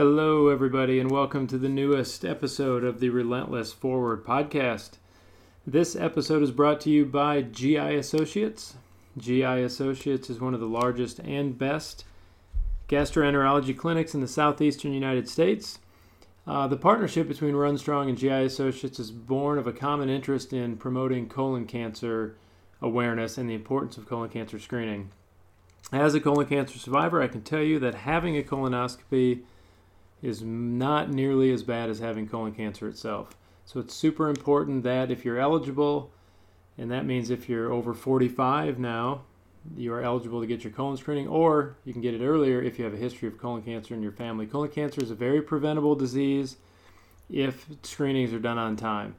Hello, everybody, and welcome to the newest episode of the Relentless Forward podcast. This episode is brought to you by GI Associates. GI Associates is one of the largest and best gastroenterology clinics in the southeastern United States. Uh, the partnership between RunStrong and GI Associates is born of a common interest in promoting colon cancer awareness and the importance of colon cancer screening. As a colon cancer survivor, I can tell you that having a colonoscopy is not nearly as bad as having colon cancer itself. So it's super important that if you're eligible, and that means if you're over 45 now, you are eligible to get your colon screening, or you can get it earlier if you have a history of colon cancer in your family. Colon cancer is a very preventable disease if screenings are done on time.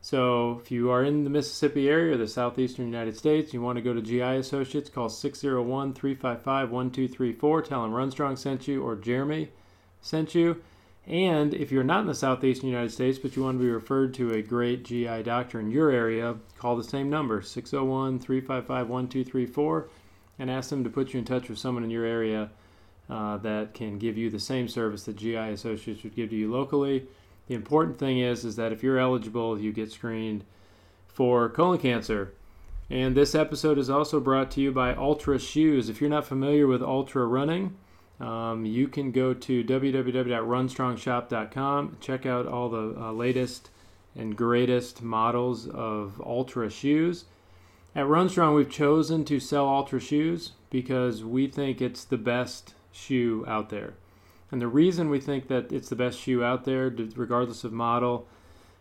So if you are in the Mississippi area or the southeastern United States, you want to go to GI Associates, call 601 355 1234. Tell them Runstrong sent you or Jeremy sent you. And if you're not in the southeastern United States, but you want to be referred to a great GI doctor in your area, call the same number, 601 355 1234, and ask them to put you in touch with someone in your area uh, that can give you the same service that GI Associates would give to you locally. The important thing is, is that if you're eligible, you get screened for colon cancer. And this episode is also brought to you by Altra Shoes. If you're not familiar with Altra Running, um, you can go to www.runstrongshop.com, check out all the uh, latest and greatest models of Altra shoes. At Runstrong, we've chosen to sell Ultra shoes because we think it's the best shoe out there. And the reason we think that it's the best shoe out there, regardless of model,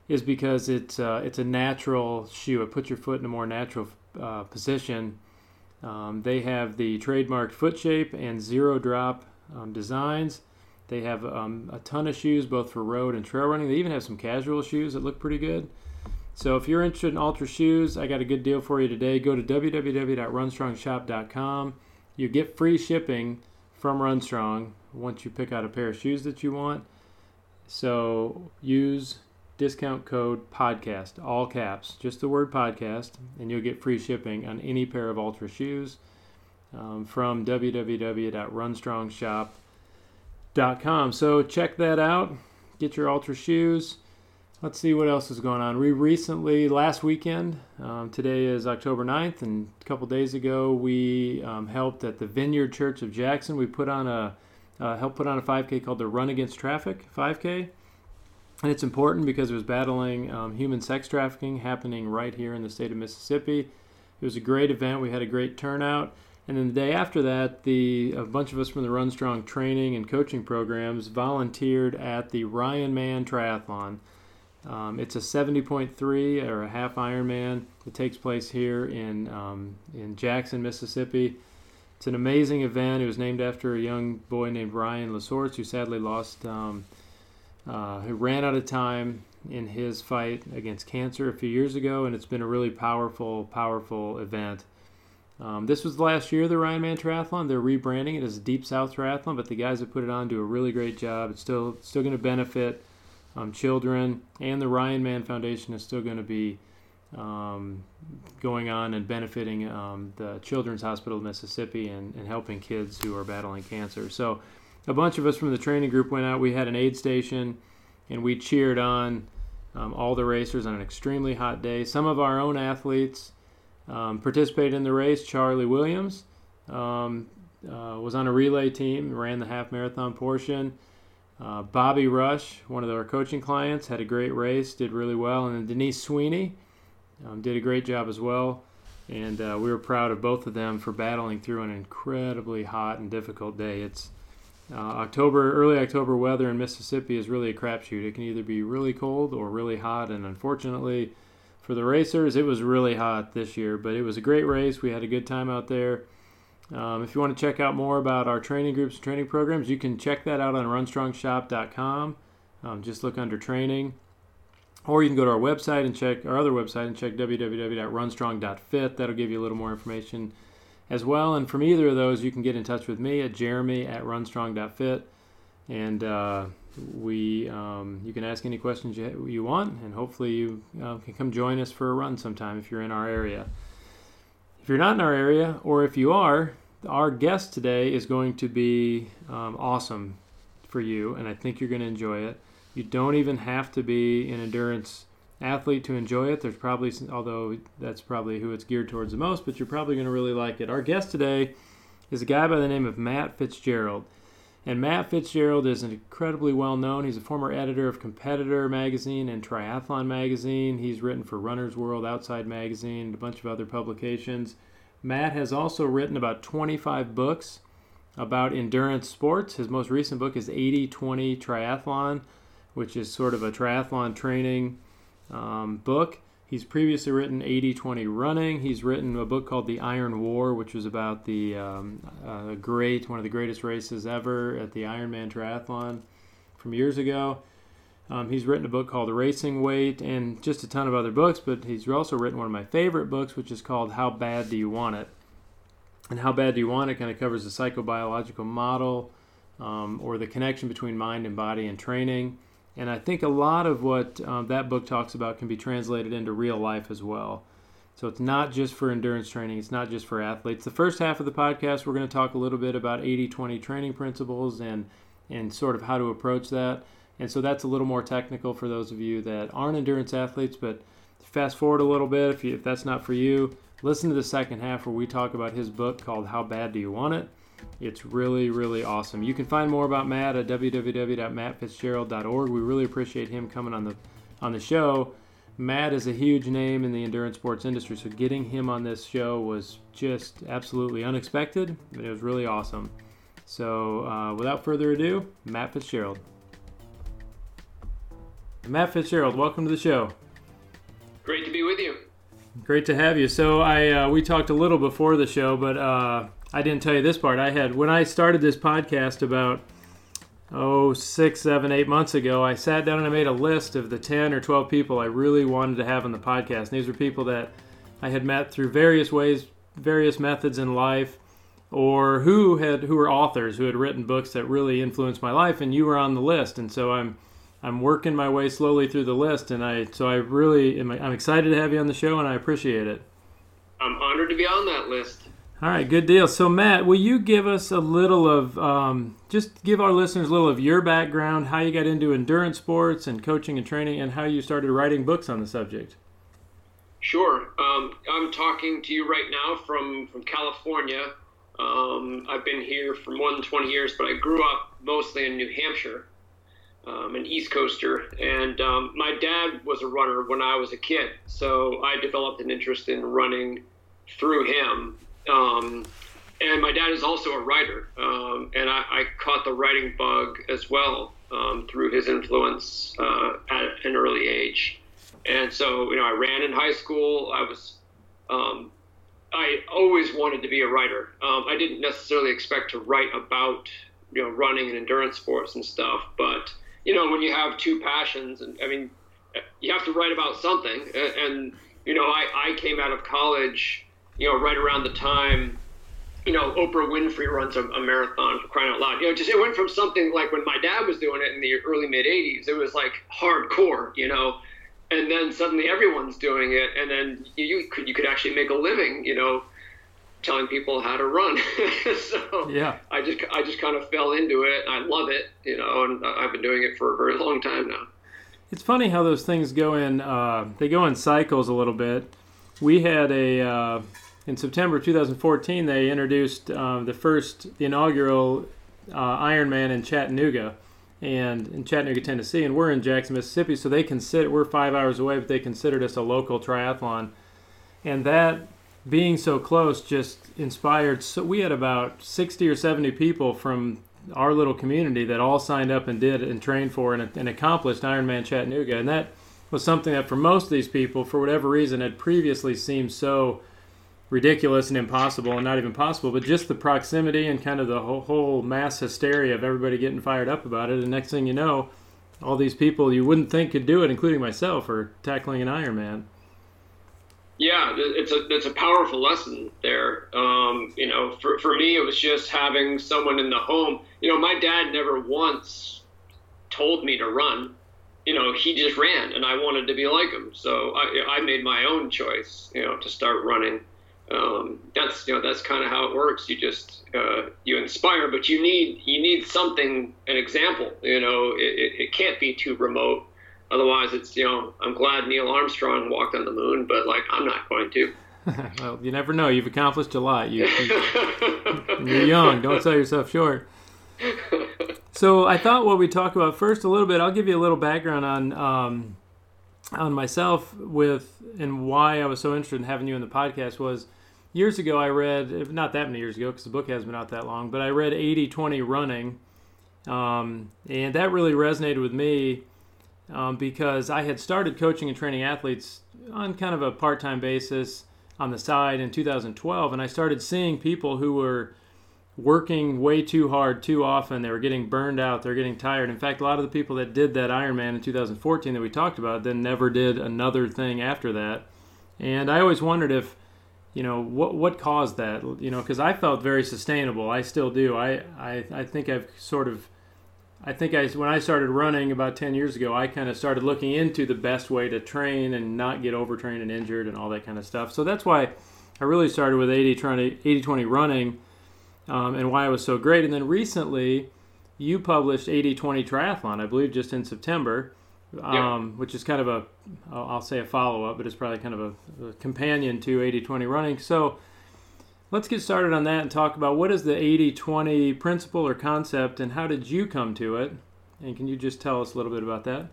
is because it's uh, it's a natural shoe. It puts your foot in a more natural uh, position. Um, they have the trademarked foot shape and zero drop um, designs. They have um, a ton of shoes, both for road and trail running. They even have some casual shoes that look pretty good. So if you're interested in Altra shoes, I got a good deal for you today. Go to www.runstrongshop.com. You get free shipping from Runstrong once you pick out a pair of shoes that you want. So use discount code podcast, all caps, just the word podcast, and you'll get free shipping on any pair of Altra shoes um, from www.runstrongshop.com. So check that out. Get your Altra shoes. Let's see what else is going on. We recently, last weekend, um, today is October 9th, and a couple days ago, we um, helped at the Vineyard Church of Jackson. We put on a uh, helped put on a 5K called the Run Against Traffic 5K. And it's important because it was battling um, human sex trafficking happening right here in the state of Mississippi. It was a great event. We had a great turnout. And then the day after that, the a bunch of us from the Run Strong training and coaching programs volunteered at the Ryan Man Triathlon. Um, it's a 70.3 or a half Ironman. It takes place here in um, in Jackson, Mississippi. It's an amazing event. It was named after a young boy named Ryan Lasorts, who sadly lost, um, uh, who ran out of time in his fight against cancer a few years ago, and it's been a really powerful, powerful event. Um, this was last year the Ryan Man Triathlon. They're rebranding it as Deep South Triathlon, but the guys that put it on do a really great job. It's still still going to benefit um, children, and the Ryan Man Foundation is still going to be um, going on and benefiting um, the Children's Hospital of Mississippi and, and helping kids who are battling cancer. So, a bunch of us from the training group went out. We had an aid station, and we cheered on um, all the racers on an extremely hot day. Some of our own athletes um, participated in the race. Charlie Williams um, uh, was on a relay team, ran the half marathon portion. Uh, Bobby Rush, one of our coaching clients, had a great race, did really well. And then Denise Sweeney um, did a great job as well. And uh, we were proud of both of them for battling through an incredibly hot and difficult day. It's uh, October, early October weather in Mississippi is really a crapshoot. It can either be really cold or really hot, and unfortunately, for the racers. It was really hot this year, but it was a great race. We had a good time out there. Um, if you want to check out more about our training groups and training programs, you can check that out on runstrongshop.com. Um, just look under training. Or you can go to our website and check our other website and check www.runstrong.fit. That'll give you a little more information as well. And from either of those, you can get in touch with me at jeremy at runstrong.fit. And uh, we um, you can ask any questions you, you want, and hopefully you uh, can come join us for a run sometime if you're in our area. If you're not in our area, or if you are, our guest today is going to be um, awesome. for you, and I think you're going to enjoy it. You don't even have to be an endurance athlete to enjoy it. There's probably, although that's probably who it's geared towards the most, but you're probably going to really like it. Our guest today is a guy by the name of Matt Fitzgerald. And Matt Fitzgerald is incredibly well known. He's a former editor of Competitor magazine and Triathlete magazine. He's written for Runner's World, Outside magazine, and a bunch of other publications. Matt has also written about 25 books about endurance sports. His most recent book is 80 20 Triathlon, which is sort of a triathlon training um, book. He's previously written 80 20 Running. He's written a book called The Iron War, which was about the um, uh, great, one of the greatest races ever at the Ironman Triathlon from years ago. Um, he's written a book called The Racing Weight and just a ton of other books, but he's also written one of my favorite books, which is called How Bad Do You Want It? And How Bad Do You Want It kind of covers the psychobiological model um, or the connection between mind and body and training. And I think a lot of what um, that book talks about can be translated into real life as well. So it's not just for endurance training, it's not just for athletes. The first half of the podcast, we're going to talk a little bit about 80 20 training principles and, and sort of how to approach that. And so that's a little more technical for those of you that aren't endurance athletes, but fast forward a little bit if, you, if that's not for you. Listen to the second half where we talk about his book called How Bad Do You Want It? It's really, really awesome. You can find more about Matt at www.mattfitzgerald.org. We really appreciate him coming on the on the show. Matt is a huge name in the endurance sports industry, so getting him on this show was just absolutely unexpected, but it was really awesome. So, uh, without further ado, Matt Fitzgerald. Matt Fitzgerald, welcome to the show. Great to be with you. Great to have you. So, I uh, we talked a little before the show, but uh, I didn't tell you this part. I had when I started this podcast about oh six, seven, eight months ago. I sat down and I made a list of the ten or twelve people I really wanted to have on the podcast. And these were people that I had met through various ways, various methods in life, or who had who were authors who had written books that really influenced my life. And you were on the list, and so I'm I'm working my way slowly through the list. And I so I really am, I'm excited to have you on the show, and I appreciate it. I'm honored to be on that list. All right, good deal. So, Matt, will you give us a little of, um, just give our listeners a little of your background, how you got into endurance sports and coaching and training, and how you started writing books on the subject? Sure. Um, I'm talking to you right now from, from California. Um, I've been here for more than 20 years, but I grew up mostly in New Hampshire, um, an East Coaster. And um, my dad was a runner when I was a kid, so I developed an interest in running through him um, and my dad is also a writer, um, and I, I, caught the writing bug as well um, through his influence uh, at an early age. And so, you know, I ran in high school. I was, um, I always wanted to be a writer. Um, I didn't necessarily expect to write about, you know, running and endurance sports and stuff. But you know, when you have two passions, and I mean, you have to write about something. And, and you know, I, I came out of college you know, right around the time, you know, Oprah Winfrey runs a, a, marathon for crying out loud. You know, just it went from something like when my dad was doing it in the early mid '80s, it was like hardcore, you know, and then suddenly everyone's doing it, and then you could you could actually make a living, you know, telling people how to run. so yeah, I just I just kind of fell into it. I love it, you know, and I've been doing it for a very long time now. It's funny how those things go in. Uh, they go in cycles a little bit. We had a. Uh, in September 2014, they introduced um, the first, the inaugural uh, Ironman in Chattanooga, and in Chattanooga, Tennessee, and we're in Jackson, Mississippi. So they consider we're five hours away, but they considered us a local triathlon, and that being so close just inspired. So we had about 60 or 70 people from our little community that all signed up and did and trained for and, and accomplished Ironman Chattanooga, and that was something that for most of these people, for whatever reason, had previously seemed so ridiculous and impossible and not even possible, but just the proximity and kind of the whole, whole mass hysteria of everybody getting fired up about it. And next thing you know, all these people you wouldn't think could do it, including myself, are tackling an Ironman. Yeah, it's a it's a powerful lesson there. Um, you know, for, for me, it was just having someone in the home. You know, my dad never once told me to run. You know, he just ran, and I wanted to be like him. So I, I made my own choice. You know, to start running um, that's you know that's kind of how it works. You just uh, you inspire, but you need you need something, an example. You know, it, it, it can't be too remote. Otherwise, it's you know I'm glad Neil Armstrong walked on the moon, but like I'm not going to. well, you never know. You've accomplished a lot. You, you, you're young. Don't sell yourself short. So I thought what we talk about first a little bit. I'll give you a little background on um, on myself with and why I was so interested in having you in the podcast was years ago I read not that many years ago because the book hasn't been out that long, but I read 80-20 running, um, and that really resonated with me um, because I had started coaching and training athletes on kind of a part-time basis on the side in 2012, and I started seeing people who were working way too hard too often. They were getting burned out. They're getting tired. In fact, a lot of the people that did that Ironman in 2014 that we talked about then never did another thing after that. And I always wondered if, you know, what what caused that? You know, because I felt very sustainable. I still do. I, I I think I've sort of. I think I when I started running about 10 years ago, I kind of started looking into the best way to train and not get overtrained and injured and all that kind of stuff. So that's why I really started with 80 80 20 running um, and why it was so great. And then recently, you published 80 20 Triathlon, I believe, just in September, um, which is kind of a, I'll say a follow up, but it's probably kind of a, a companion to 80 20 running. So let's get started on that and talk about what is the 80 20 principle or concept and how did you come to it? And can you just tell us a little bit about that?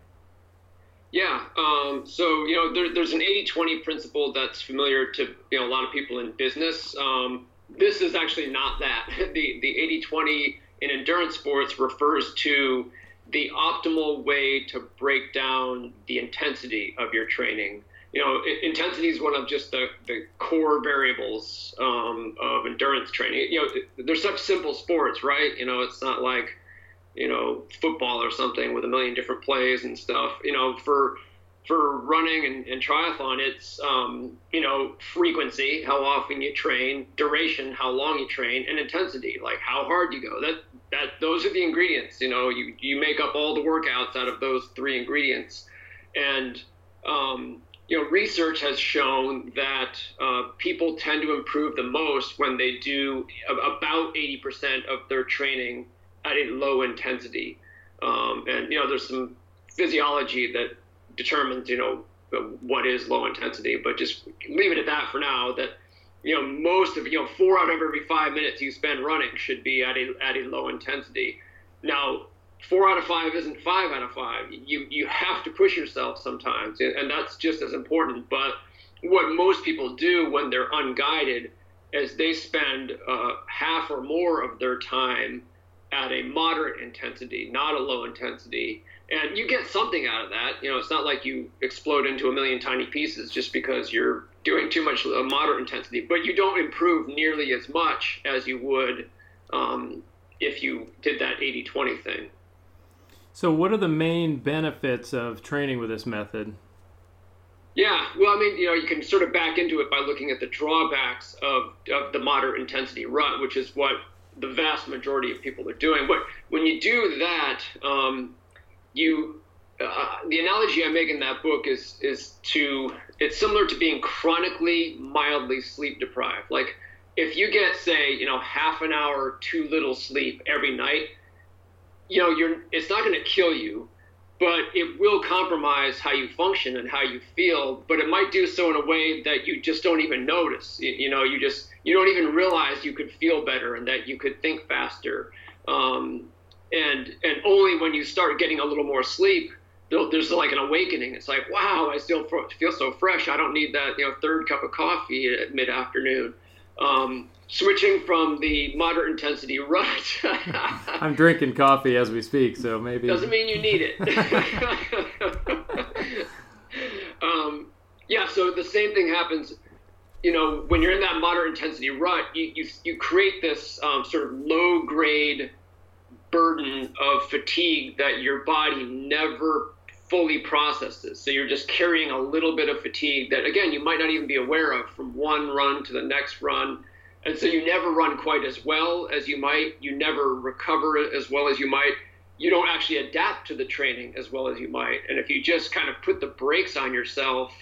Yeah. Um, so, you know, there, there's an 80 20 principle that's familiar to you know, a lot of people in business. Um, this is actually not that. The the 80-20 in endurance sports refers to the optimal way to break down the intensity of your training. You know, intensity is one of just the, the core variables um, of endurance training. You know, they're such simple sports, right? You know, it's not like, you know, football or something with a million different plays and stuff. You know, for for running and, and triathlon, it's um, you know frequency, how often you train, duration, how long you train, and intensity, like how hard you go. That that those are the ingredients. You know, you you make up all the workouts out of those three ingredients, and um, you know research has shown that uh, people tend to improve the most when they do about 80% of their training at a low intensity. Um, and you know, there's some physiology that determines, you know, what is low intensity. But just leave it at that for now. That you know, most of you know, four out of every five minutes you spend running should be at a at a low intensity. Now, four out of five isn't five out of five. You you have to push yourself sometimes, and that's just as important. But what most people do when they're unguided is they spend uh, half or more of their time at a moderate intensity, not a low intensity, and you get something out of that. You know, it's not like you explode into a million tiny pieces just because you're doing too much uh, moderate intensity, but you don't improve nearly as much as you would um, if you did that 80-20 thing. So, what are the main benefits of training with this method? Yeah, well, I mean, you know, you can sort of back into it by looking at the drawbacks of, of the moderate intensity run, which is what the vast majority of people are doing. But when you do that, um, you uh, the analogy I make in that book is is to it's similar to being chronically mildly sleep deprived. Like if you get say you know half an hour too little sleep every night, you know you're it's not going to kill you, but it will compromise how you function and how you feel. But it might do so in a way that you just don't even notice. You, you know you just you don't even realize you could feel better and that you could think faster. Um, and and only when you start getting a little more sleep there's like an awakening. It's like wow i still feel so fresh. I don't need that you know third cup of coffee at mid-afternoon. Um, switching from the moderate intensity rut. I'm drinking coffee as we speak so maybe. Doesn't mean you need it. Um, yeah so the same thing happens you know when you're in that moderate intensity rut you, you, you create this um, sort of low grade burden of fatigue that your body never fully processes. So you're just carrying a little bit of fatigue that, again, you might not even be aware of from one run to the next run. And so you never run quite as well as you might. You never recover as well as you might. You don't actually adapt to the training as well as you might. And if you just kind of put the brakes on yourself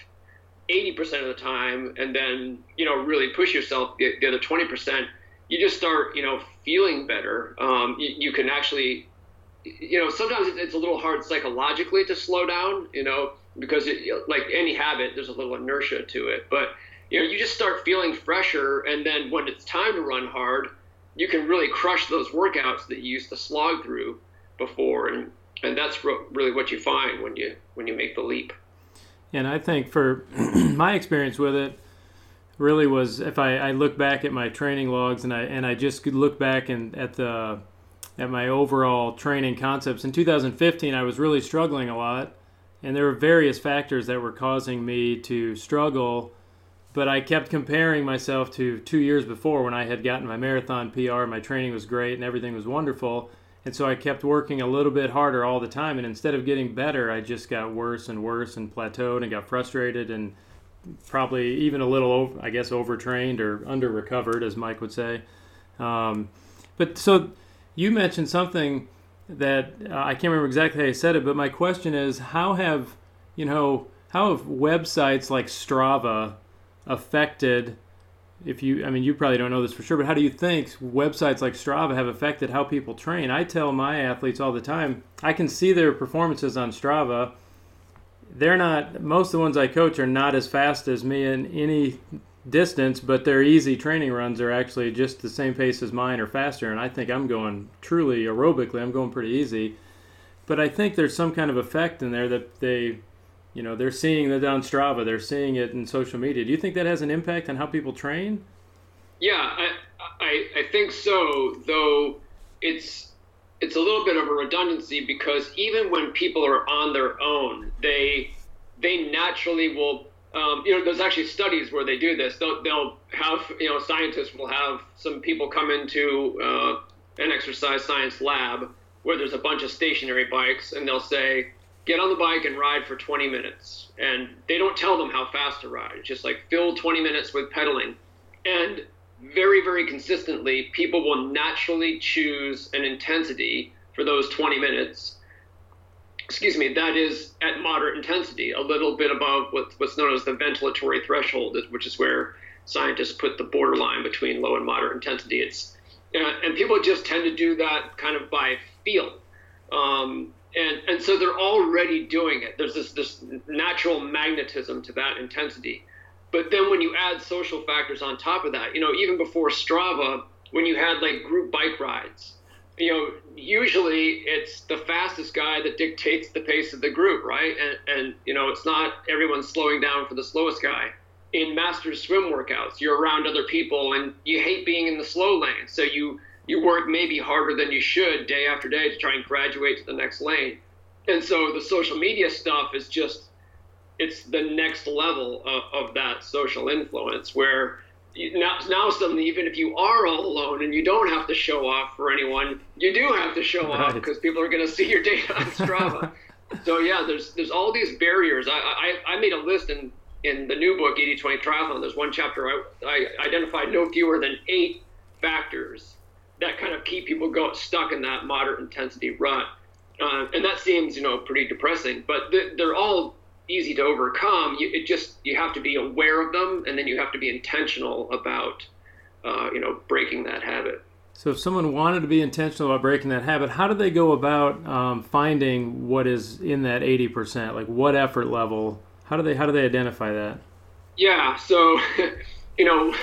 80% of the time and then, you know, really push yourself the, the other 20%, you just start, you know, feeling better. Um, you, you, can actually, you know, sometimes it's a little hard psychologically to slow down, you know, because it, like any habit, there's a little inertia to it. But, you know, you just start feeling fresher. And then when it's time to run hard, you can really crush those workouts that you used to slog through before. And, and that's really what you find when you, when you make the leap. And I think for my experience with it, really was if I, I look back at my training logs and I and I just look back and at the at my overall training concepts in 2015 I was really struggling a lot. And there were various factors that were causing me to struggle but I kept comparing myself to 2 years before when I had gotten my marathon PR my training was great and everything was wonderful and so I kept working a little bit harder all the time. And instead of getting better, I just got worse and worse and plateaued and got frustrated and probably even a little, I guess, overtrained or under recovered, as Mike would say. Um, but so you mentioned something that uh, I can't remember exactly how you said it, but my question is how have, you know, how have websites like Strava affected if you, I mean, you probably don't know this for sure, but how do you think websites like Strava have affected how people train? I tell my athletes all the time, I can see their performances on Strava. They're not, most of the ones I coach are not as fast as me in any distance, but their easy training runs are actually just the same pace as mine or faster. And I think I'm going truly aerobically, I'm going pretty easy. But I think there's some kind of effect in there that they, you know they're seeing it on Strava, they're seeing it in social media. Do you think that has an impact on how people train? Yeah, I, I, I think so. Though it's it's a little bit of a redundancy because even when people are on their own, they they naturally will. Um, you know, there's actually studies where they do this. They'll, they'll have you know scientists will have some people come into uh, an exercise science lab where there's a bunch of stationary bikes, and they'll say, get on the bike and ride for 20 minutes. And they don't tell them how fast to ride. It's just like fill 20 minutes with pedaling. And very, very consistently, people will naturally choose an intensity for those 20 minutes. Excuse me, that is at moderate intensity, a little bit above what's known as the ventilatory threshold, which is where scientists put the borderline between low and moderate intensity. It's uh, and people just tend to do that kind of by feel. Um, and and so they're already doing it. There's this this natural magnetism to that intensity. But then when you add social factors on top of that, you know, even before Strava, when you had like group bike rides, you know, usually it's the fastest guy that dictates the pace of the group, right? And and you know, it's not everyone slowing down for the slowest guy. In masters swim workouts, you're around other people and you hate being in the slow lane. So you you work maybe harder than you should day after day to try and graduate to the next lane. And so the social media stuff is just it's the next level of, of that social influence where you, now, now suddenly even if you are all alone and you don't have to show off for anyone you do have to show right. off because people are going to see your data on strava so yeah there's there's all these barriers I, I, I made a list in in the new book 80-20 triathlon there's one chapter I, I identified no fewer than eight factors that kind of keep people go stuck in that moderate intensity rut. Uh, and that seems, you know, pretty depressing. But they're all easy to overcome. You, it just you have to be aware of them, and then you have to be intentional about, uh, you know, breaking that habit. So, if someone wanted to be intentional about breaking that habit, how do they go about um, finding what is in that eighty percent? Like, what effort level? How do they how do they identify that? Yeah. So, you know.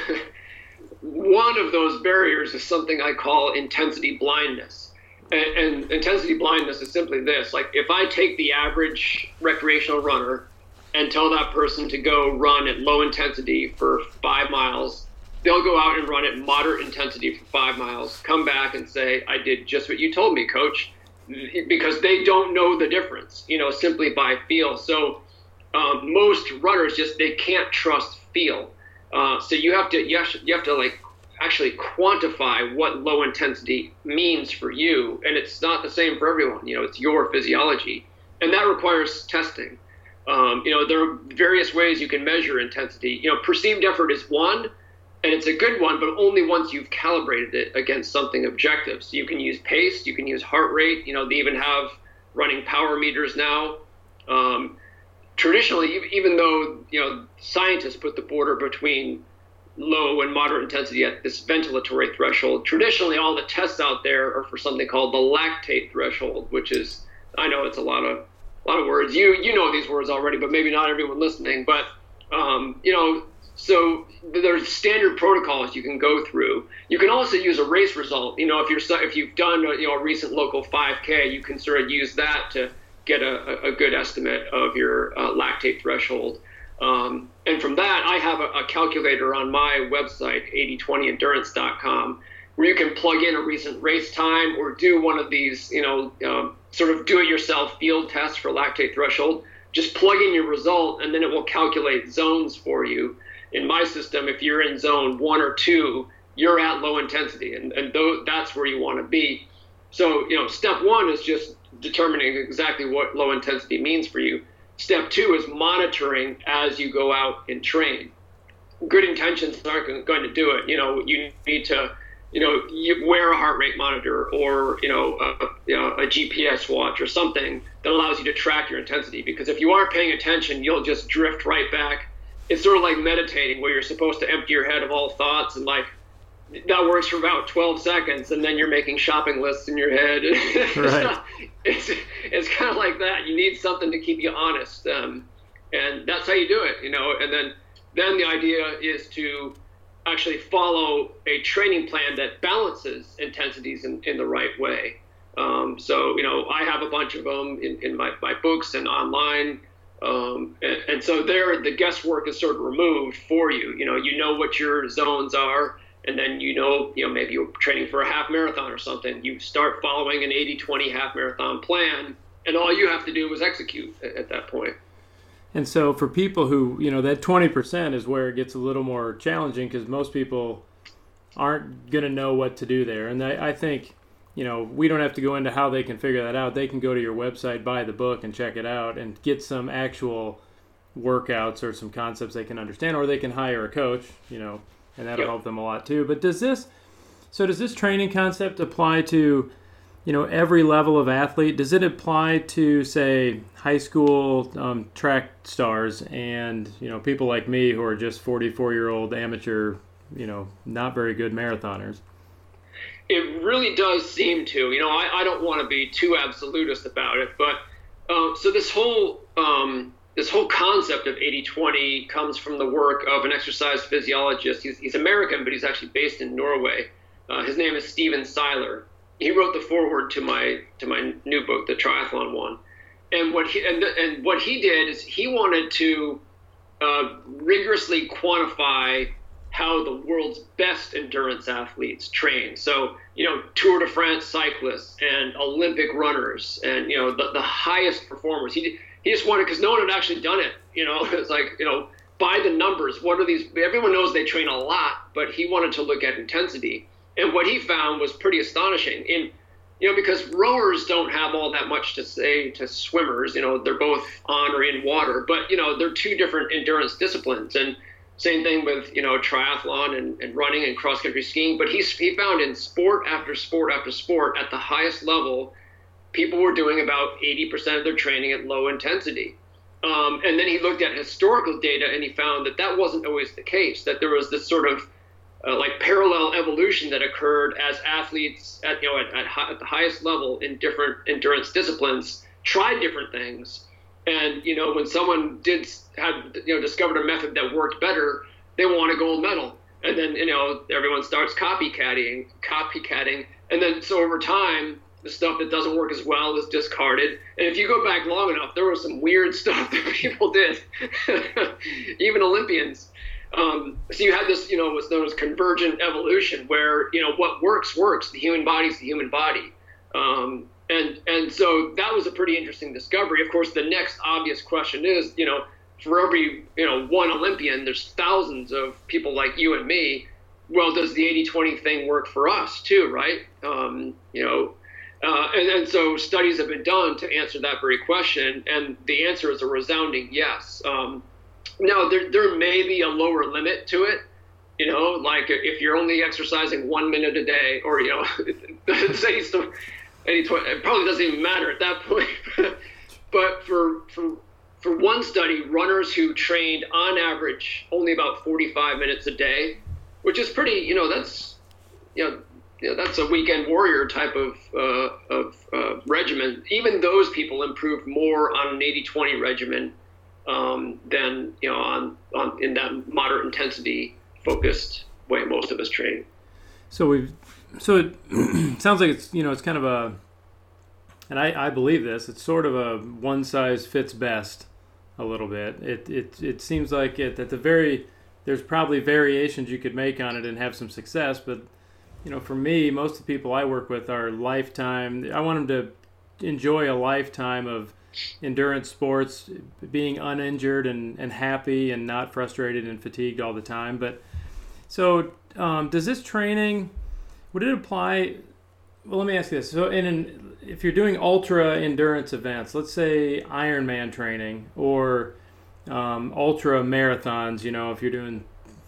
One of those barriers is something I call intensity blindness. And, and, intensity blindness is simply this like, if I take the average recreational runner and tell that person to go run at low intensity for five miles, they'll go out and run at moderate intensity for five miles, come back and say, I did just what you told me, coach, because they don't know the difference, you know, simply by feel. So, um, most runners just they can't trust feel uh, so you have to you have, to, you have to like actually quantify what low intensity means for you, and it's not the same for everyone. You know, it's your physiology, and that requires testing. Um, you know, there are various ways you can measure intensity. You know, perceived effort is one, and it's a good one, but only once you've calibrated it against something objective. So you can use pace, you can use heart rate. You know, they even have running power meters now. Um, traditionally, even though you know scientists put the border between low and moderate intensity at this ventilatory threshold, traditionally all the tests out there are for something called the lactate threshold, which is I know it's a lot of a lot of words. You you know these words already, but maybe not everyone listening. But um, you know, so there's standard protocols you can go through. You can also use a race result. You know, if you're if you've done a, you know a recent local 5K, you can sort of use that to get a, a good estimate of your uh, lactate threshold. Um, and from that, I have a, a, calculator on my website, 8020endurance.com, where you can plug in a recent race time or do one of these, you know, um, sort of do-it-yourself field tests for lactate threshold. Just plug in your result, and then it will calculate zones for you. In my system, if you're in zone one or two, you're at low intensity, and, and th- that's where you want to be. So, you know, step one is just determining exactly what low intensity means for you. Step two is monitoring as you go out and train. Good intentions aren't going to do it. You know, you need to, you know, you wear a heart rate monitor or you know, a, you know, a GPS watch or something that allows you to track your intensity. Because if you aren't paying attention, you'll just drift right back. It's sort of like meditating, where you're supposed to empty your head of all thoughts and like that works for about 12 seconds and then you're making shopping lists in your head right. It's, it's kind of like that. You need something to keep you honest um, and that's how you do it you know and then then the idea is to actually follow a training plan that balances intensities in, in the right way. Um, so you know i have a bunch of them in, in my, my books and online um, and, and so there the guesswork is sort of removed for you. You know you know what your zones are and then you know, you know, maybe you're training for a half marathon or something. You start following an 80-20 half marathon plan, and all you have to do is execute at, at that point. And so, for people who, you know, that 20% is where it gets a little more challenging because most people aren't going to know what to do there. And I, I think, you know, we don't have to go into how they can figure that out. They can go to your website, buy the book, and check it out and get some actual workouts or some concepts they can understand, or they can hire a coach, you know, and that'll yep. help them a lot too. But does this so does this training concept apply to you know every level of athlete? Does it apply to say high school um, track stars and you know people like me who are just 44 year old amateur you know not very good marathoners? It really does seem to. You know, I, I don't want to be too absolutist about it, but uh, so this whole um, this whole concept of 80-20 comes from the work of an exercise physiologist. He's, he's American, but he's actually based in Norway. Uh, his name is Stephen Seiler. He wrote the foreword to my to my new book, the Triathlon One. And what he and, and what he did is he wanted to uh, rigorously quantify how the world's best endurance athletes train. So, you know, Tour de France cyclists and Olympic runners and, you know, the, the highest performers. He, he just wanted because no one had actually done it. You know, it's like you know by the numbers. What are these? Everyone knows they train a lot, but he wanted to look at intensity. And what he found was pretty astonishing. In you know, because rowers don't have all that much to say to swimmers. You know, they're both on or in water, but you know, they're two different endurance disciplines. And same thing with you know triathlon and, and running and cross country skiing. But he's he found in sport after sport after sport at the highest level people were doing about 80% of their training at low intensity. Um, and then he looked at historical data and he found that that wasn't always the case, that there was this sort of uh, like parallel evolution that occurred as athletes at, you know, at, at, at the highest level in different endurance disciplines tried different things. And, you know, when someone did have, you know, discovered a method that worked better, they won a gold medal. And then, you know, everyone starts copycatting, copycatting. And then so over time, the stuff that doesn't work as well is discarded. And if you go back long enough, there was some weird stuff that people did, even Olympians. Um, so you had this, you know, what's known as convergent evolution, where you know what works works. The human body is the human body, um, and and so that was a pretty interesting discovery. Of course, the next obvious question is, you know, for every you know one Olympian, there's thousands of people like you and me. Well, does the 80-20 thing work for us too, right? Um, you know, uh, and, and, so studies have been done to answer that very question, and the answer is a resounding yes. Um, now, there, there may be a lower limit to it. You know, like if you're only exercising one minute a day, or, you know, say it probably doesn't even matter at that point. but for, for, for one study, runners who trained on average only about 45 minutes a day, which is pretty, you know, that's, you know, know that's a weekend warrior type of, uh, of uh, regimen. Even those people improved more on an 80-20 regimen um, than, you know, on, on in that moderate intensity focused way most of us train. So we've, so it sounds like it's, you know, it's kind of a, and I, I believe this, it's sort of a one size fits best a little bit. It, it, it seems like it, at the very, there's probably variations you could make on it and have some success, but you know, for me, most of the people I work with are lifetime. I want them to enjoy a lifetime of endurance sports, being uninjured and, and happy and not frustrated and fatigued all the time. But so, um, does this training would it apply? Well, let me ask you this. So, in an, if you're doing ultra endurance events, let's say Ironman training or um, ultra marathons, you know, if you're doing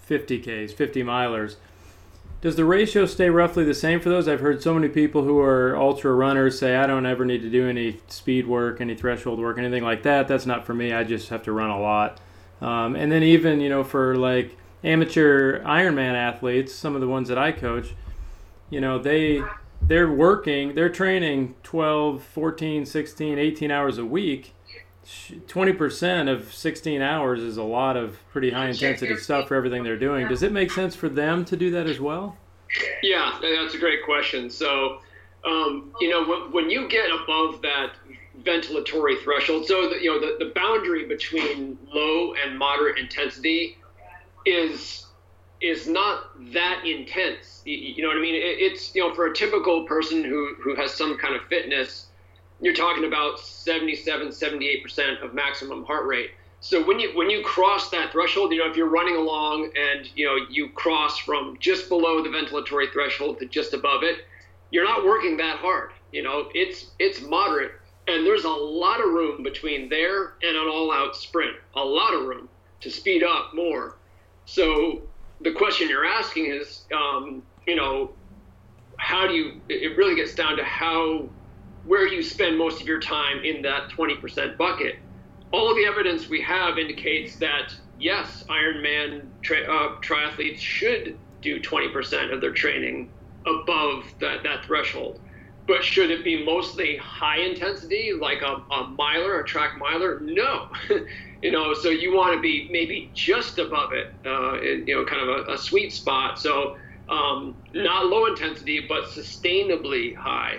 50Ks, 50 milers, does the ratio stay roughly the same for those? I've heard so many people who are ultra runners say, I don't ever need to do any speed work, any threshold work, anything like that. That's not for me. I just have to run a lot. Um, and then, even, you know, for like amateur Ironman athletes, some of the ones that I coach, you know, they they're working, they're training 12, 14, 16, 18 hours a week. 20% of 16 hours is a lot of pretty high intensity stuff for everything they're doing. Does it make sense for them to do that as well? Yeah, that's a great question. So, um, you know, when, when, you get above that ventilatory threshold, so the, you know the, the boundary between low and moderate intensity is is not that intense. You, you know what I mean? It, it's you know for a typical person who who has some kind of fitness, you're talking about 77, 78 percent of maximum heart rate. So when you when you cross that threshold, you know if you're running along and you know you cross from just below the ventilatory threshold to just above it, you're not working that hard. You know it's it's moderate, and there's a lot of room between there and an all-out sprint. A lot of room to speed up more. So the question you're asking is, um, you know, how do you? It really gets down to how, where you spend most of your time in that 20% bucket. All of the evidence we have indicates that yes, Ironman tri- uh, triathletes should do 20% of their training above that, that threshold. But should it be mostly high intensity, like a, a miler, a track miler? No. you know, so you want to be maybe just above it, uh, in, you know, kind of a, a sweet spot. So um, not low intensity, but sustainably high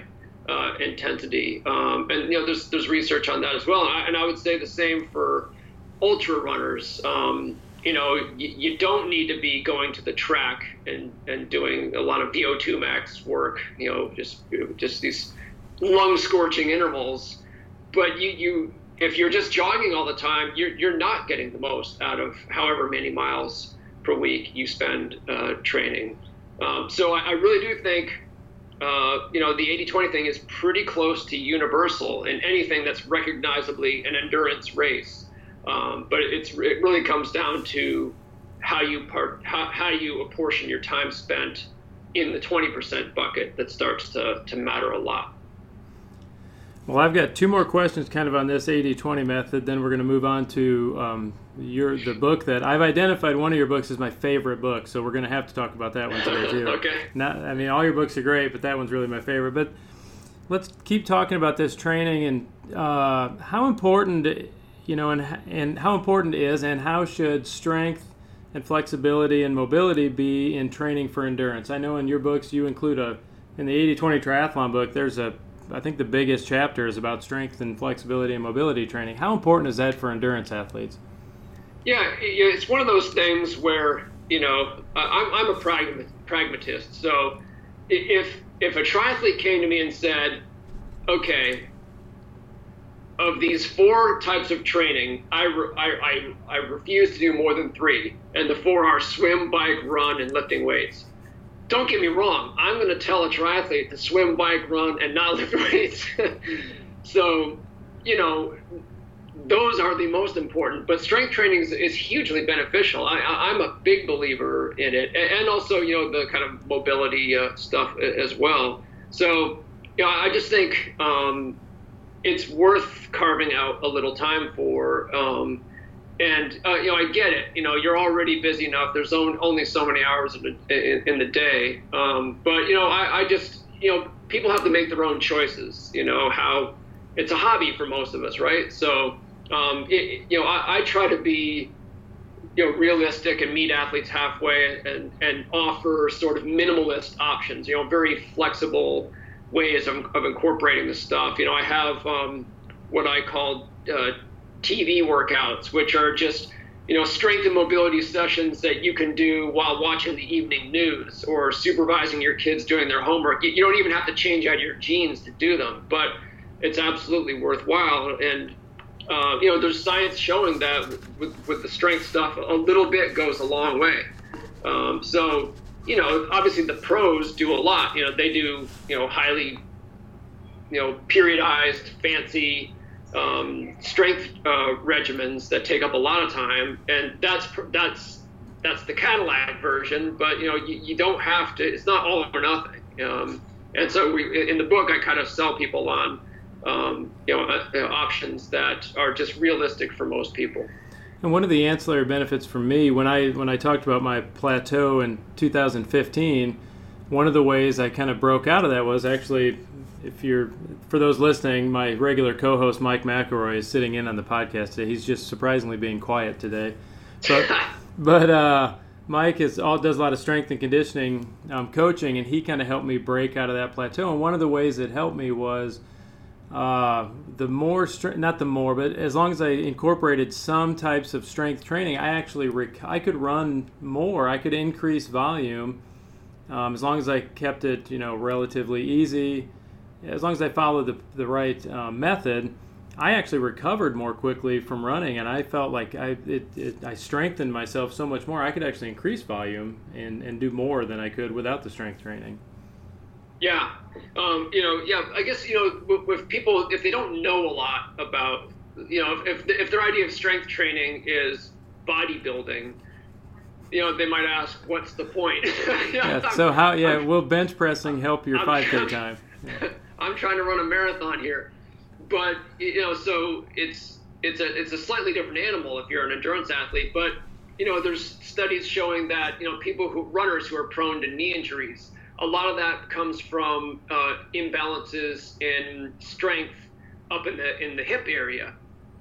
uh, intensity. Um, and you know, there's there's research on that as well. And I, and I would say the same for ultra runners. Um, you know, you, you, don't need to be going to the track and, and doing a lot of VO2 max work, you know, just just these lung scorching intervals. But you, you if you're just jogging all the time, you're, you're not getting the most out of however many miles per week you spend uh, training. Um, so I, I, really do think, uh, you know, the 80-20 thing is pretty close to universal in anything that's recognizably an endurance race. Um, but it's it really comes down to how you part how, how you apportion your time spent in the 20% bucket that starts to, to matter a lot. Well, I've got two more questions kind of on this 80-20 method. Then we're going to move on to um, your the book that I've identified. One of your books is my favorite book, so we're going to have to talk about that one today too. okay. Not, I mean, all your books are great, but that one's really my favorite. But let's keep talking about this training and uh, how important you know, and and how important is and how should strength and flexibility and mobility be in training for endurance? I know in your books you include a in the 80-20 triathlon book. There's a I think the biggest chapter is about strength and flexibility and mobility training. How important is that for endurance athletes? Yeah, it's one of those things where you know I'm, I'm a pragmatist. So if if a triathlete came to me and said, "Okay, of these four types of training, I, re- I, I, I, refuse to do more than three. And the four are swim, bike, run, and lifting weights. Don't get me wrong, I'm going to tell a triathlete to swim, bike, run, and not lift weights. so, you know, those are the most important. But strength training is, is hugely beneficial. I, am a big believer in it. And also, you know, the kind of mobility uh, stuff as well. So, know, I just think. Um, it's worth carving out a little time for. Um, and uh, you know, I get it. You know, you're already busy enough. There's only so many hours in, in, in the day. Um, but you know, I, I just you know, people have to make their own choices. You know how it's a hobby for most of us, right? So um, it, you know, I, I try to be you know realistic and meet athletes halfway and and offer sort of minimalist options. You know, very flexible ways of, of incorporating the stuff. You know, I have um, what I call uh, TV workouts, which are just you know strength and mobility sessions that you can do while watching the evening news or supervising your kids doing their homework. You, don't even have to change out your jeans to do them, but it's absolutely worthwhile and uh, you know, there's science showing that with, with the strength stuff, a little bit goes a long way. Um, so, you know, obviously the pros do a lot. You know, they do, you know, highly, you know, periodized, fancy um, strength uh, regimens that take up a lot of time, and that's that's that's the Cadillac version. But you know, you, you don't have to. It's not all or nothing. Um, and so we, in the book, I kind of sell people on um, you know, uh, options that are just realistic for most people. And one of the ancillary benefits for me when I when I talked about my plateau in 2015, one of the ways I kind of broke out of that was actually, if you're for those listening, my regular co-host Mike McElroy is sitting in on the podcast today. He's just surprisingly being quiet today, but but uh, Mike is all does a lot of strength and conditioning um, coaching, and he kind of helped me break out of that plateau. And one of the ways it helped me was uh, the more strength, not the more, but as long as I incorporated some types of strength training, I actually rec- I could run more. I could increase volume um, as long as I kept it, you know, relatively easy. As long as I followed the the right uh, method, I actually recovered more quickly from running, and I felt like I it, it, I strengthened myself so much more. I could actually increase volume and and do more than I could without the strength training. Yeah, um, you know, yeah. I guess you know, with, with, people if they don't know a lot about, you know, if if, if their idea of strength training is bodybuilding, you know, they might ask, "What's the point?" yeah, so how? Yeah, will bench pressing help your five k time? Yeah. I'm trying to run a marathon here, but you know, so it's it's a it's a slightly different animal if you're an endurance athlete, but you know, there's studies showing that you know people who runners who are prone to knee injuries a lot of that comes from uh, imbalances in strength up in the in the hip area.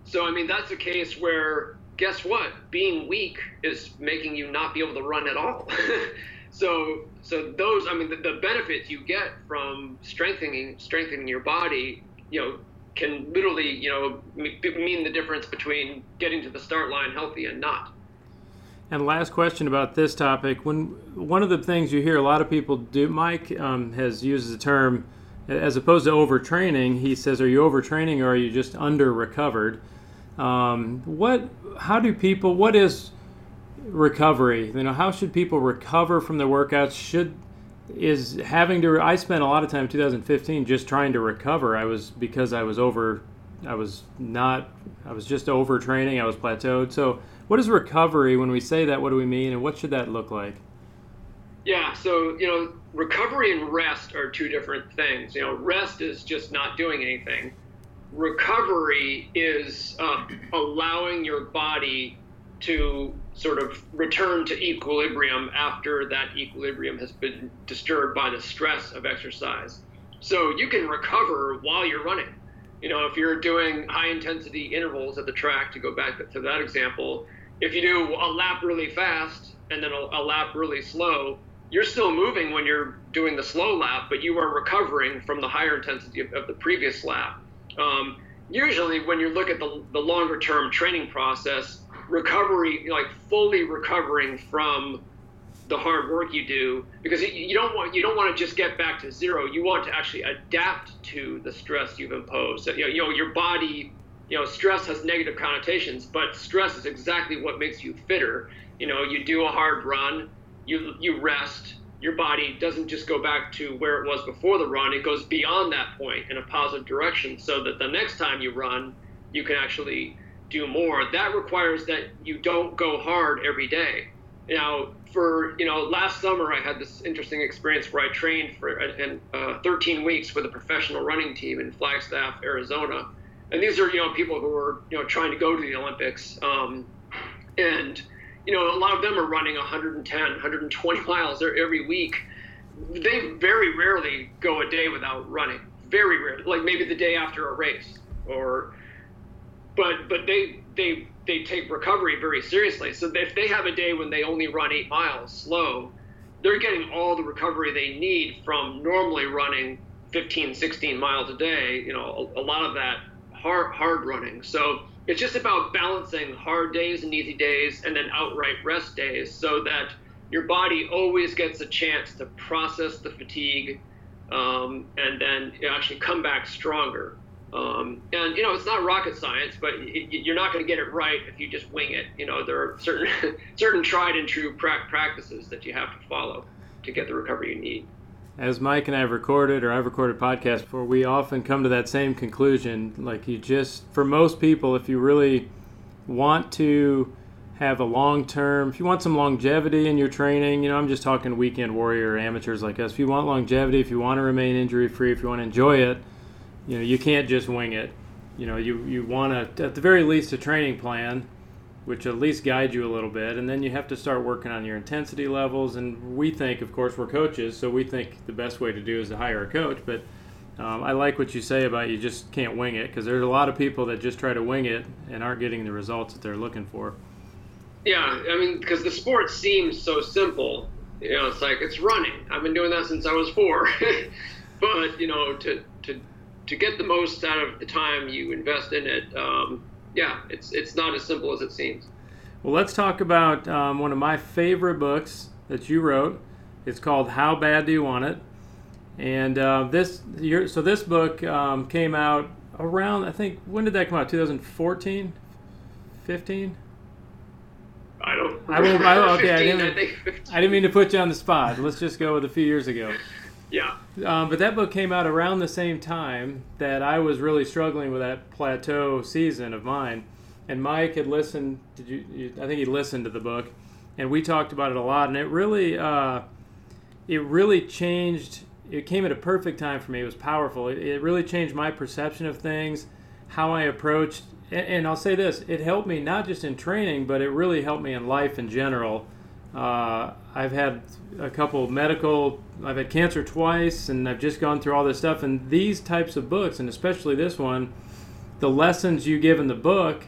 So I mean that's a case where guess what? Being weak is making you not be able to run at all. so so those I mean the, the benefits you get from strengthening strengthening your body, you know, can literally you know mean the difference between getting to the start line healthy and not. And last question about this topic: when one of the things you hear a lot of people do, Mike um, has used the term, as opposed to overtraining. He says, "Are you overtraining or are you just under recovered?" Um, what? How do people? What is recovery? You know, how should people recover from their workouts? Should is having to? I spent a lot of time in 2015 just trying to recover. I was because I was over. I was not. I was just overtraining. I was plateaued. So what is recovery? When we say that, what do we mean, and what should that look like? Yeah, so you know, recovery and rest are two different things. You know, rest is just not doing anything. Recovery is uh, allowing your body to sort of return to equilibrium after that equilibrium has been disturbed by the stress of exercise. So you can recover while you're running you know, if you're doing high intensity intervals at the track, to go back to that example, if you do a lap really fast and then a, a lap really slow, you're still moving when you're doing the slow lap, but you are recovering from the higher intensity of, of the previous lap. Um, usually, when you look at the, the longer term training process, recovery, like fully recovering from the hard work you do because you don't want you don't want to just get back to zero. You want to actually adapt to the stress you've imposed. You know, you know your body. You know, stress has negative connotations, but stress is exactly what makes you fitter. You know, you do a hard run, you you rest. Your body doesn't just go back to where it was before the run; it goes beyond that point in a positive direction, so that the next time you run, you can actually do more. That requires that you don't go hard every day Now, for you know, last summer I had this interesting experience where I trained for uh, 13 weeks with a professional running team in Flagstaff, Arizona, and these are you know people who are you know trying to go to the Olympics, um, and you know a lot of them are running 110, 120 miles every week. They very rarely go a day without running. Very rarely, like maybe the day after a race, or but but they they they take recovery very seriously. So if they have a day when they only run eight miles slow, they're getting all the recovery they need from normally running 15, 16 miles a day. You know, a, a lot of that hard hard running. So it's just about balancing hard days and easy days, and then outright rest days, so that your body always gets a chance to process the fatigue um, and then actually come back stronger. Um, and you know, it's not rocket science, but it, you're not going to get it right if you just wing it. You know, there are certain certain tried and true pra- practices that you have to follow to get the recovery you need. As Mike and I have recorded, or I've recorded podcasts before, we often come to that same conclusion. Like you just, for most people, if you really want to have a long term, if you want some longevity in your training, you know, I'm just talking weekend warrior amateurs like us. If you want longevity, if you want to remain injury free, if you want to enjoy it you know you can't just wing it. You know you, you want to at the very least a training plan which at least guide you a little bit and then you have to start working on your intensity levels and we think of course we're coaches so we think the best way to do is to hire a coach but um, i like what you say about you just can't wing it because there's a lot of people that just try to wing it and aren't getting the results that they're looking for. Yeah i mean because the sport seems so simple. You know it's like it's running. I've been doing that since i was four. But you know to to to get the most out of the time you invest in it, um, yeah, it's it's not as simple as it seems. Well, let's talk about um, one of my favorite books that you wrote. It's called How Bad Do You Want It? And uh, this year, so this book um, came out around, I think, when did that come out? 2014, 15. I don't. I will. I, okay, 15, I didn't. I, I didn't mean to put you on the spot. Let's just go with a few years ago. Yeah. Um, but that book came out around the same time that I was really struggling with that plateau season of mine. And Mike had listened. Did you? you I think he listened to the book, and we talked about it a lot. And it really, uh, it really changed. It came at a perfect time for me. It was powerful. It, it really changed my perception of things, how I approached. And, and I'll say this: it helped me not just in training, but it really helped me in life in general. Uh, I've had a couple medical, I've had cancer twice, and I've just gone through all this stuff. And these types of books, and especially this one, the lessons you give in the book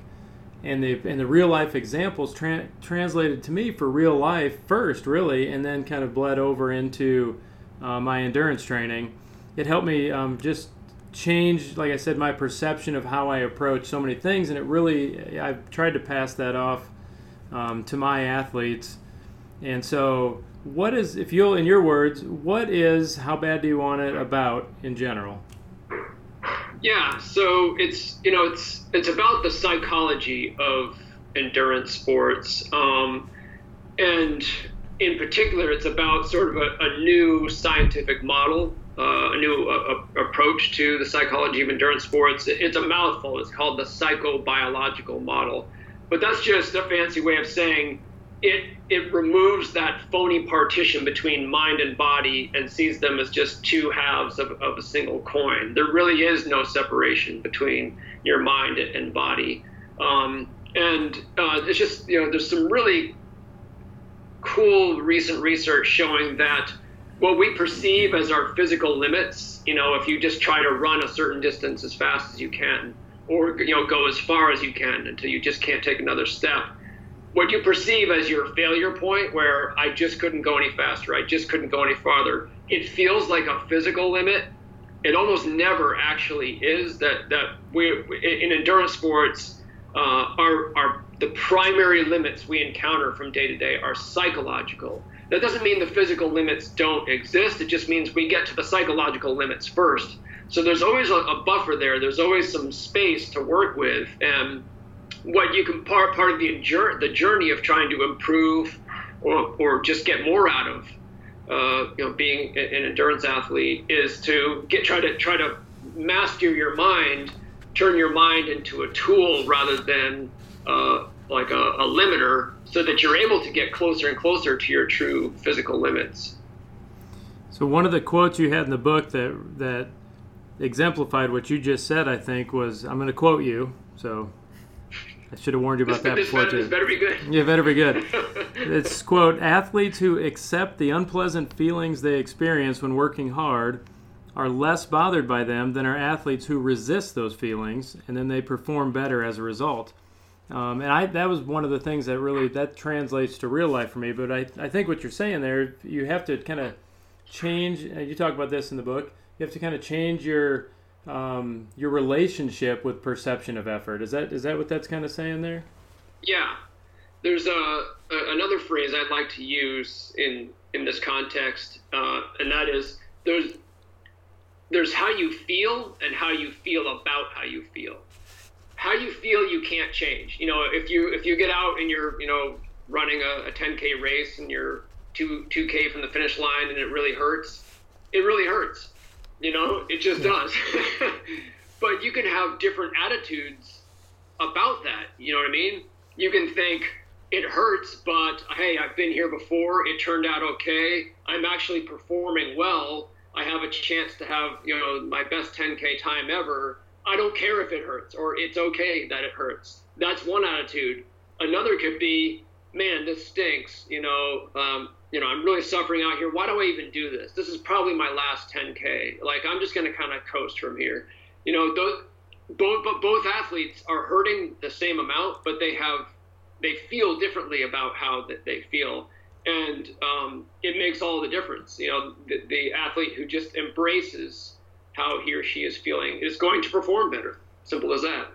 and the and the real life examples tra- translated to me for real life first, really, and then kind of bled over into uh, my endurance training. It helped me um, just change, like I said, my perception of how I approach so many things, and it really I've tried to pass that off um, to my athletes and so, what is, if you'll, in your words, what is How Bad Do You Want It about in general? Yeah, so it's you know it's it's about the psychology of endurance sports, um, and in particular, it's about sort of a, a new scientific model, uh, a new approach to the psychology of endurance sports. It's a mouthful. It's called the psychobiological model, but that's just a fancy way of saying it it removes that phony partition between mind and body and sees them as just two halves of, of a single coin. There really is no separation between your mind and body. Um, and uh, it's just, you know, there's some really cool recent research showing that what we perceive as our physical limits, you know, if you just try to run a certain distance as fast as you can, or, you know, go as far as you can until you just can't take another step what you perceive as your failure point, where I just couldn't go any faster, I just couldn't go any farther, it feels like a physical limit. It almost never actually is. That that we in endurance sports, uh, our our the primary limits we encounter from day to day are psychological. That doesn't mean the physical limits don't exist. It just means we get to the psychological limits first. So there's always a, a buffer there. There's always some space to work with, and what you can part part of the the journey of trying to improve or, or just get more out of uh, you know being an endurance athlete is to get try to try to master your mind turn your mind into a tool rather than uh, like a, a limiter so that you're able to get closer and closer to your true physical limits. So one of the quotes you had in the book that that exemplified what you just said, I think, was I'm going to quote you. So I should have warned you about this, that this before. Better, this better be good. Yeah, better be good. it's quote: Athletes who accept the unpleasant feelings they experience when working hard are less bothered by them than are athletes who resist those feelings, and then they perform better as a result. Um, and I, that was one of the things that really that translates to real life for me. But I, I think what you're saying there, you have to kind of change. You talk about this in the book. You have to kind of change your um, your relationship with perception of effort. Is that is that what that's kind of saying there? Yeah, there's a, a another phrase I'd like to use in in this context, uh, and that is there's there's how you feel and how you feel about how you feel. How you feel you can't change. You know, if you if you get out and you're you know running a, a 10k race and you're two 2k from the finish line and it really hurts, it really hurts you know, it just does. but you can have different attitudes about that. You know what I mean? You can think it hurts, but hey, I've been here before. It turned out okay. I'm actually performing well. I have a chance to have, you know, my best 10K time ever. I don't care if it hurts or it's okay that it hurts. That's one attitude. Another could be, man, this stinks. You know, um, you know, I'm really suffering out here. Why do I even do this? This is probably my last 10K. Like, I'm just going to kind of coast from here. You know, those, both, but both athletes are hurting the same amount, but they have, they feel differently about how that they feel. And um, it makes all the difference. You know, the, the athlete who just embraces how he or she is feeling is going to perform better. Simple as that.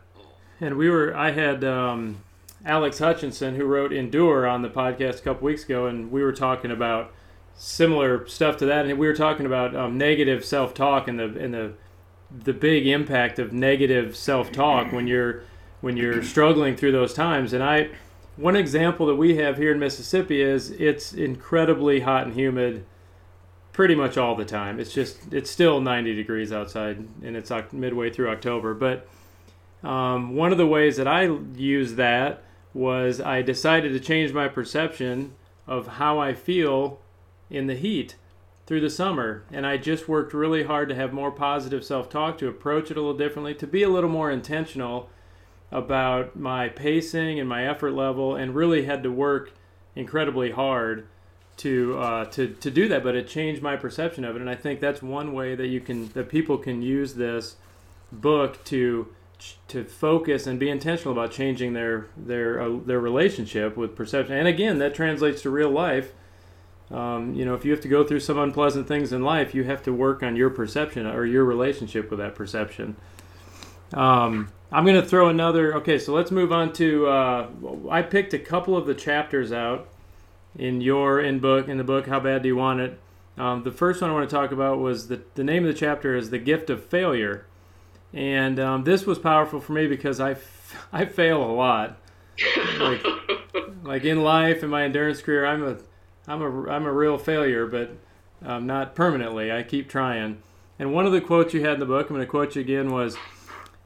And we were, I had, um, Alex Hutchinson, who wrote Endure on the podcast a couple weeks ago, and we were talking about similar stuff to that, and we were talking about um, negative self-talk and the and the the big impact of negative self-talk when you're when you're struggling through those times. And I, one example that we have here in Mississippi is it's incredibly hot and humid pretty much all the time. It's just it's still 90 degrees outside, and it's midway through October. But um, one of the ways that I use that was I decided to change my perception of how I feel in the heat through the summer. And I just worked really hard to have more positive self talk, to approach it a little differently, to be a little more intentional about my pacing and my effort level, and really had to work incredibly hard to uh, to to do that. But it changed my perception of it, and I think that's one way that you can that people can use this book to to focus and be intentional about changing their their uh, their relationship with perception. And again, that translates to real life. Um, you know, if you have to go through some unpleasant things in life, you have to work on your perception or your relationship with that perception. Um, I'm going to throw another. Okay, so let's move on to. Uh, I picked a couple of the chapters out in your in book in the book. How bad do you want it? Um, the first one I want to talk about was the the name of the chapter is the gift of failure. And um, this was powerful for me because I, f- I fail a lot. Like, like in life, in my endurance career, I'm a, I'm a, I'm a real failure, but um, not permanently. I keep trying. And one of the quotes you had in the book, I'm going to quote you again, was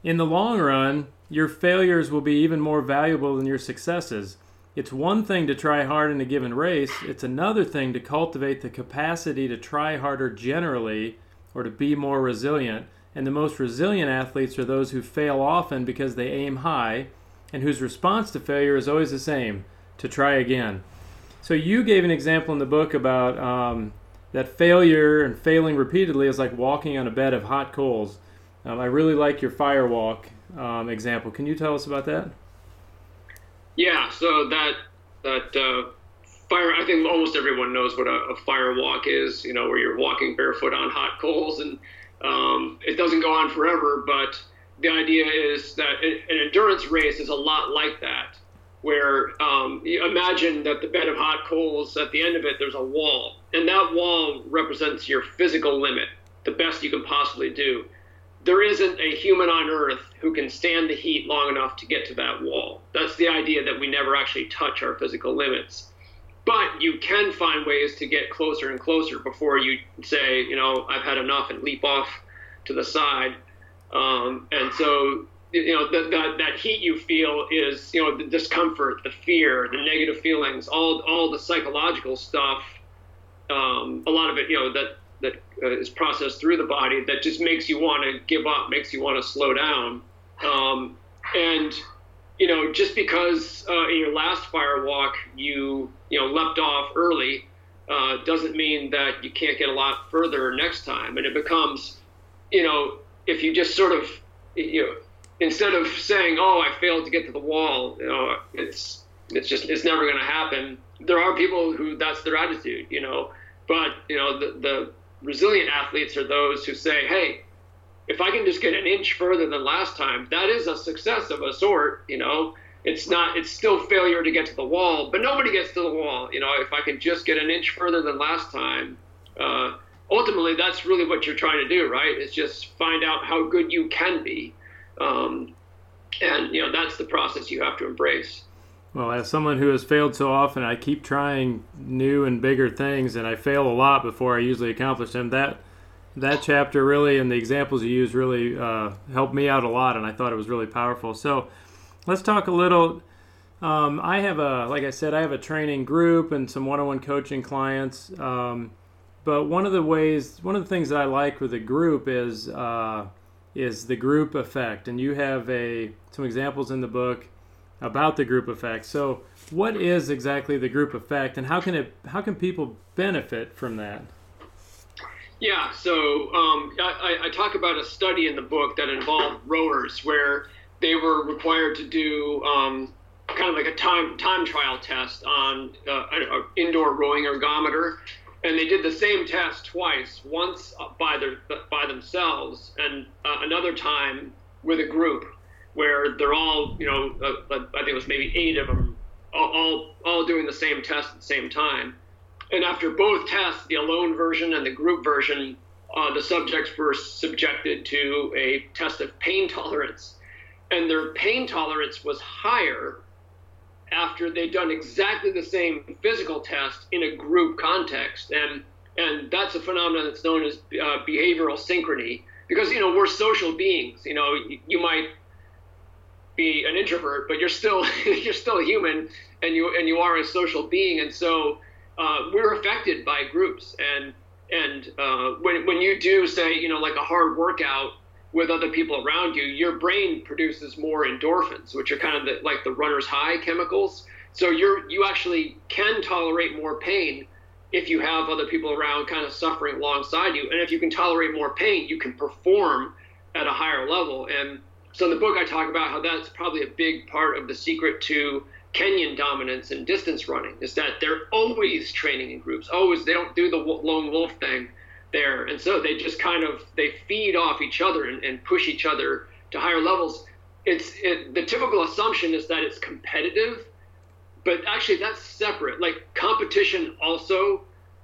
In the long run, your failures will be even more valuable than your successes. It's one thing to try hard in a given race, it's another thing to cultivate the capacity to try harder generally or to be more resilient. And the most resilient athletes are those who fail often because they aim high and whose response to failure is always the same to try again. So you gave an example in the book about um, that failure and failing repeatedly is like walking on a bed of hot coals. Um, I really like your fire walk um, example. Can you tell us about that? Yeah, so that that uh, fire. I think almost everyone knows what a, a, is. You know, where you're walking barefoot on hot coals and um, it doesn't go on forever, but the idea is that an endurance race is a lot like that, where um, imagine that the bed of hot coals, at the end of it, there's a wall, and that wall represents your physical limit, the best you can possibly do. There isn't a human on earth who can stand the heat long enough to get to that wall. That's the idea that we never actually touch our physical limits but you can find ways to get closer and closer before you say, you know, I've had enough and leap off to the side. Um, and so you know the, the, that heat you feel is you know the discomfort, the fear, the negative feelings, all all the psychological stuff. Um, a lot of it, you know, that that uh, is processed through the body that just makes you want to give up, makes you want to slow down. Um, and you know, just because uh, in your last fire walk you you know leapt off early uh, doesn't mean that you can't get a lot further next time. And it becomes, you know, if you just sort of you know instead of saying, "Oh, I failed to get to the wall," you know, it's it's just it's never going to happen. There are people who that's their attitude, you know, but you know the the resilient athletes are those who say, "Hey, if I can just get an inch further than last time, that is a success of a sort, you know." It's not. It's still failure to get to the wall, but nobody gets to the wall. You know, if I can just get an inch further than last time, uh, ultimately that's really what you're trying to do, right? Is just find out how good you can be um, and you know that's the process you have to embrace. Well, as someone who has failed so often, I keep trying new and bigger things, and I fail a lot before I usually accomplish them. That that chapter really and the examples you use really uh, helped me out a lot, and I thought it was really powerful. So, let's talk a little. Um, I have a, like I said, I have a training group and some one-on-one coaching clients. Um, but one of the ways, one of the things that I like with the group is uh, is the group effect, and you have a some examples in the book about the group effect. So, what is exactly the group effect, and how can it how can people benefit from that? Yeah, so um, I, I, talk about a study in the book that involved rowers where they were required to do um, kind of like a time time trial test on uh, an indoor rowing ergometer, and they did the same test twice, once by their by themselves, and uh, another time with a group where they're all, you know, uh, uh, I think it was maybe eight of them, all, all, all doing the same test at the same time. And after both tests, the alone version and the group version, uh, the subjects were subjected to a test of pain tolerance, and their pain tolerance was higher after they'd done exactly the same physical test in a group context. And, and that's a phenomenon that's known as uh, behavioral synchrony because, you know, we're social beings. You know, you, you might be an introvert, but you're still, you're still human and you, and you are a social being. And so uh, we're affected by groups. And, and uh, when, when you do say, you know, like a hard workout, with other people around you, your brain produces more endorphins, which are kind of the, like the runner's high chemicals. So you're you actually can tolerate more pain if you have other people around kind of suffering alongside you. And if you can tolerate more pain, you can perform at a higher level. And so in the book, I talk about how that's probably a big part of the secret to Kenyan dominance in distance running is that they're always training in groups. Always, they don't do the lone wolf thing there. And so they just kind of they feed off each other and, and push each other to higher levels. It's it, the typical assumption is that it's competitive, but actually that's separate. Like competition also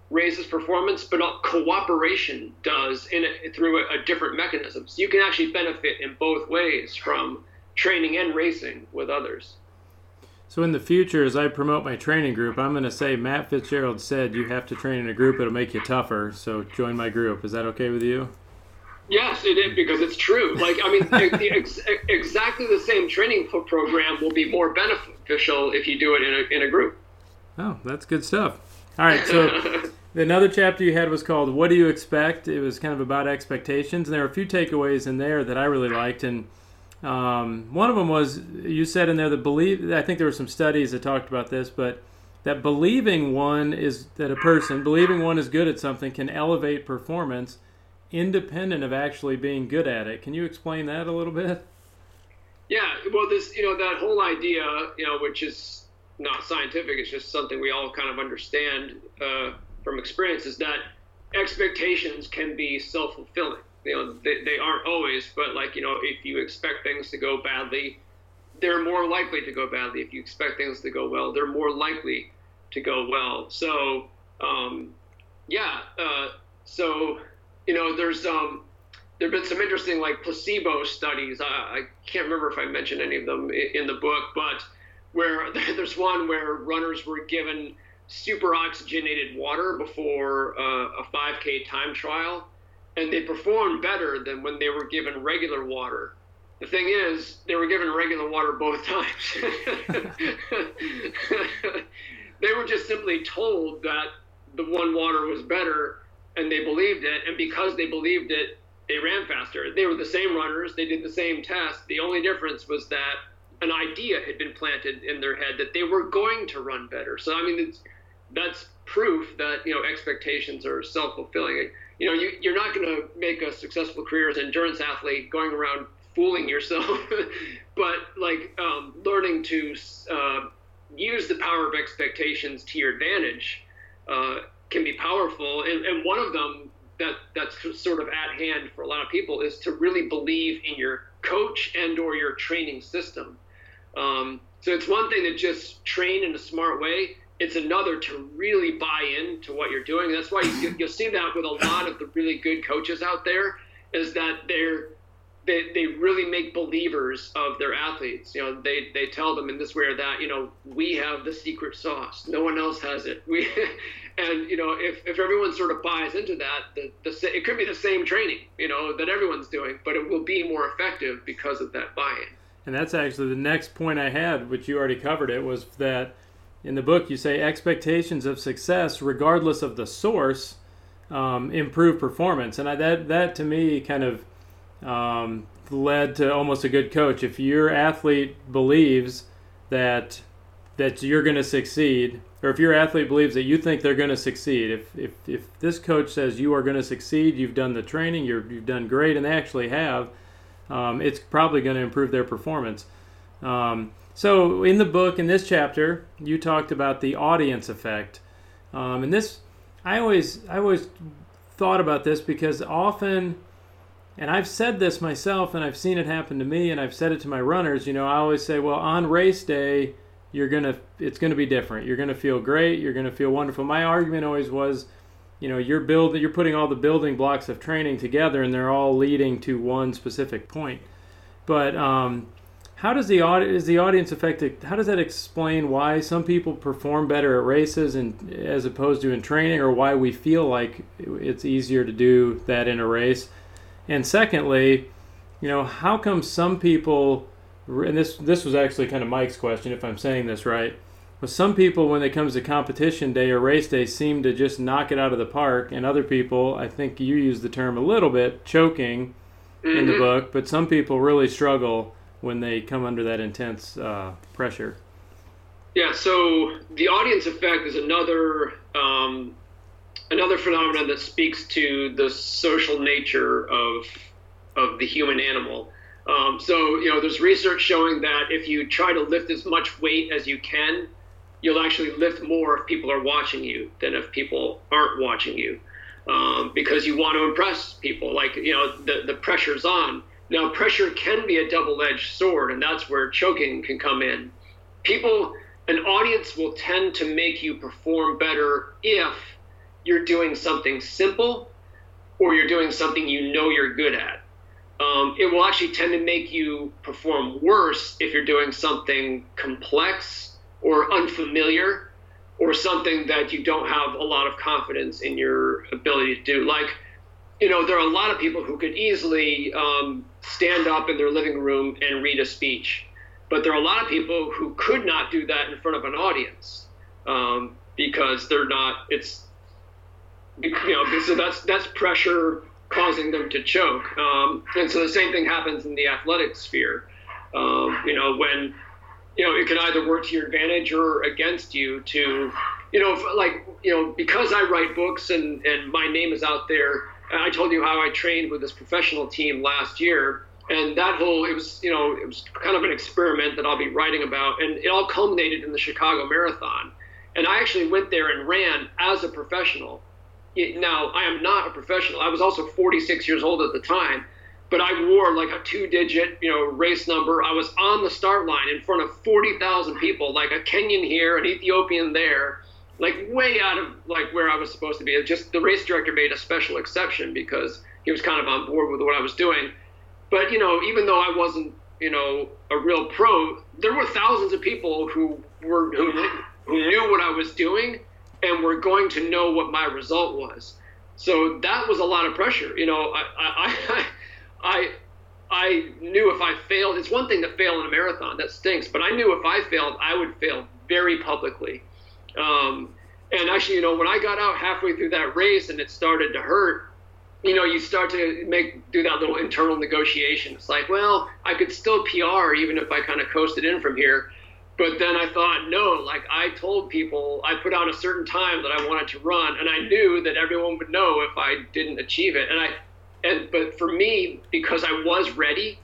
raises performance, but cooperation does in a, through a, a different mechanism. So you can actually benefit in both ways from training and racing with others. So in the future, as I promote my training group, I'm going to say Matt Fitzgerald said you have to train in a group; it'll make you tougher. So join my group. Is that okay with you? Yes, it is because it's true. Like I mean, ex- exactly the same training program will be more beneficial if you do it in a in a group. Oh, that's good stuff. All right, so another chapter you had was called "What Do You Expect?" It was kind of about expectations, and there were a few takeaways in there that I really liked and um, one of them was you said in there that believe. I think there were some studies that talked about this, but that believing one is that a person believing one is good at something can elevate performance independent of actually being good at it. Can you explain that a little bit? Yeah, well, this you know that whole idea, you know, which is not scientific, it's just something we all kind of understand uh, from experience, is that expectations can be self fulfilling you know they, they aren't always but like you know if you expect things to go badly they're more likely to go badly. If you expect things to go well they're more likely to go well. So um, yeah uh, so you know there's um, there have been some interesting like placebo studies. I, I can't remember if i mentioned any of them in, in the book but where there's one where runners were given super oxygenated water before uh, a 5k time trial and they performed better than when they were given regular water. The thing is, they were given regular water both times. they were just simply told that the one water was better and they believed it. And because they believed it, they ran faster. They were the same runners, they did the same test. The only difference was that an idea had been planted in their head that they were going to run better. So, I mean, that's proof that, you know, expectations are self fulfilling. You know, you, you're not going to make a successful career as an endurance athlete going around fooling yourself, but like um, learning to uh, use the power of expectations to your advantage uh, can be powerful. And, and one of them that that's sort of at hand for a lot of people is to really believe in your coach and or your training system. Um, so it's one thing to just train in a smart way. It's another to really buy into what you're doing. That's why you, you'll see that with a lot of the really good coaches out there is that they're they, they really make believers of their athletes. You know, they, they tell them in this way or that, you know, we have the secret sauce. No one else has it. We, and you know, if, if everyone sort of buys into that, the, the it could be the same training, you know, that everyone's doing, but it will be more effective because of that buy-in. And that's actually the next point I had, which you already covered it, was that in the book you say expectations of success, regardless of the source, um, improve performance. And I, that that to me kind of um, led to almost a good coach. If your athlete believes that that you're going to succeed, or if your athlete believes that you think they're going to succeed, if, if, if this coach says you are going to succeed, you've done the training, you're, you've done great, and they actually have, um, it's probably going to improve their performance. Um, so in the book, in this chapter, you talked about the audience effect, um, and this I always I always thought about this because often and I've said this myself and I've seen it happen to me and I've said it to my runners, you know, I always say, well, on race day, you're to it's to be different. You're to feel great, you're to feel wonderful. My argument always was, you know, you're building you're putting all the building blocks of training together and they're all leading to one specific point. But um, how does the is the audience affected? How does that explain why some people perform better at races and as opposed to in training, or why we feel like it's easier to do that in a race? And secondly, you know, how come some people and this this was actually kind of Mike's question if I'm saying this right. But some people when it comes to competition day or race day seem to just knock it out of the park and other people, I think you use the term a little bit choking mm-hmm. in the mm-hmm. book, but some people really struggle when they come under that intense uh, pressure. Yeah, so the audience effect is another um, another phenomenon that speaks to the social nature of of the human animal. Um, so you know, there's research showing that if you try to lift as much weight as you can, you'll actually lift more if people are watching you than if people aren't watching you, um, because you want to impress people. Like you know, the the pressure's on. Now, pressure can be a double-edged sword, and that's where choking can come in. People, an audience will tend to make you perform better if you're doing something simple or you're doing something you know you're good at. Um, it will actually tend to make you perform worse if you're doing something complex or unfamiliar or something that you don't have a lot of confidence in your ability to do. Like, you know, there are a lot of people who could easily um, stand up in their living room and read a speech, but there are a lot of people who could not do that in front of an audience um, because they're not. It's you know, so that's that's pressure causing them to choke. Um, and so the same thing happens in the athletic sphere. Um, you know, when you know it can either work to your advantage or against you. To you know, like you know, because I write books and and my name is out there. I told you how I trained with this professional team last year. And that whole, it was, you know, it was kind of an experiment that I'll be writing about. And it all culminated in the Chicago Marathon. And I actually went there and ran as a professional now I am not a professional. I was also 46 years old at the time, but I wore like a two-digit, you know, race number. I was on the start line in front of 40,000 people, like a Kenyan here, an Ethiopian there, like way out of like where I was supposed to be. Just the race director made a special exception because he was kind of on board with what I was doing. But you know, even though I wasn't, you know, a real pro, there were thousands of people who were who, who knew what I was doing and were going to know what my result was. So that was a lot of pressure. You know, I, I, I, I knew if I failed, it's one thing to fail in a marathon, that stinks, but I knew if I failed, I would fail very publicly. Um, and actually, you know, when I got out halfway through that race and it started to hurt, you know, you start to make do that little internal negotiation. It's like, well, I could still PR even if I kind of coasted in from here. But then I thought, no, like I told people, I put out a certain time that I wanted to run, and I knew that everyone would know if I didn't achieve it. And I, and but for me, because I was ready,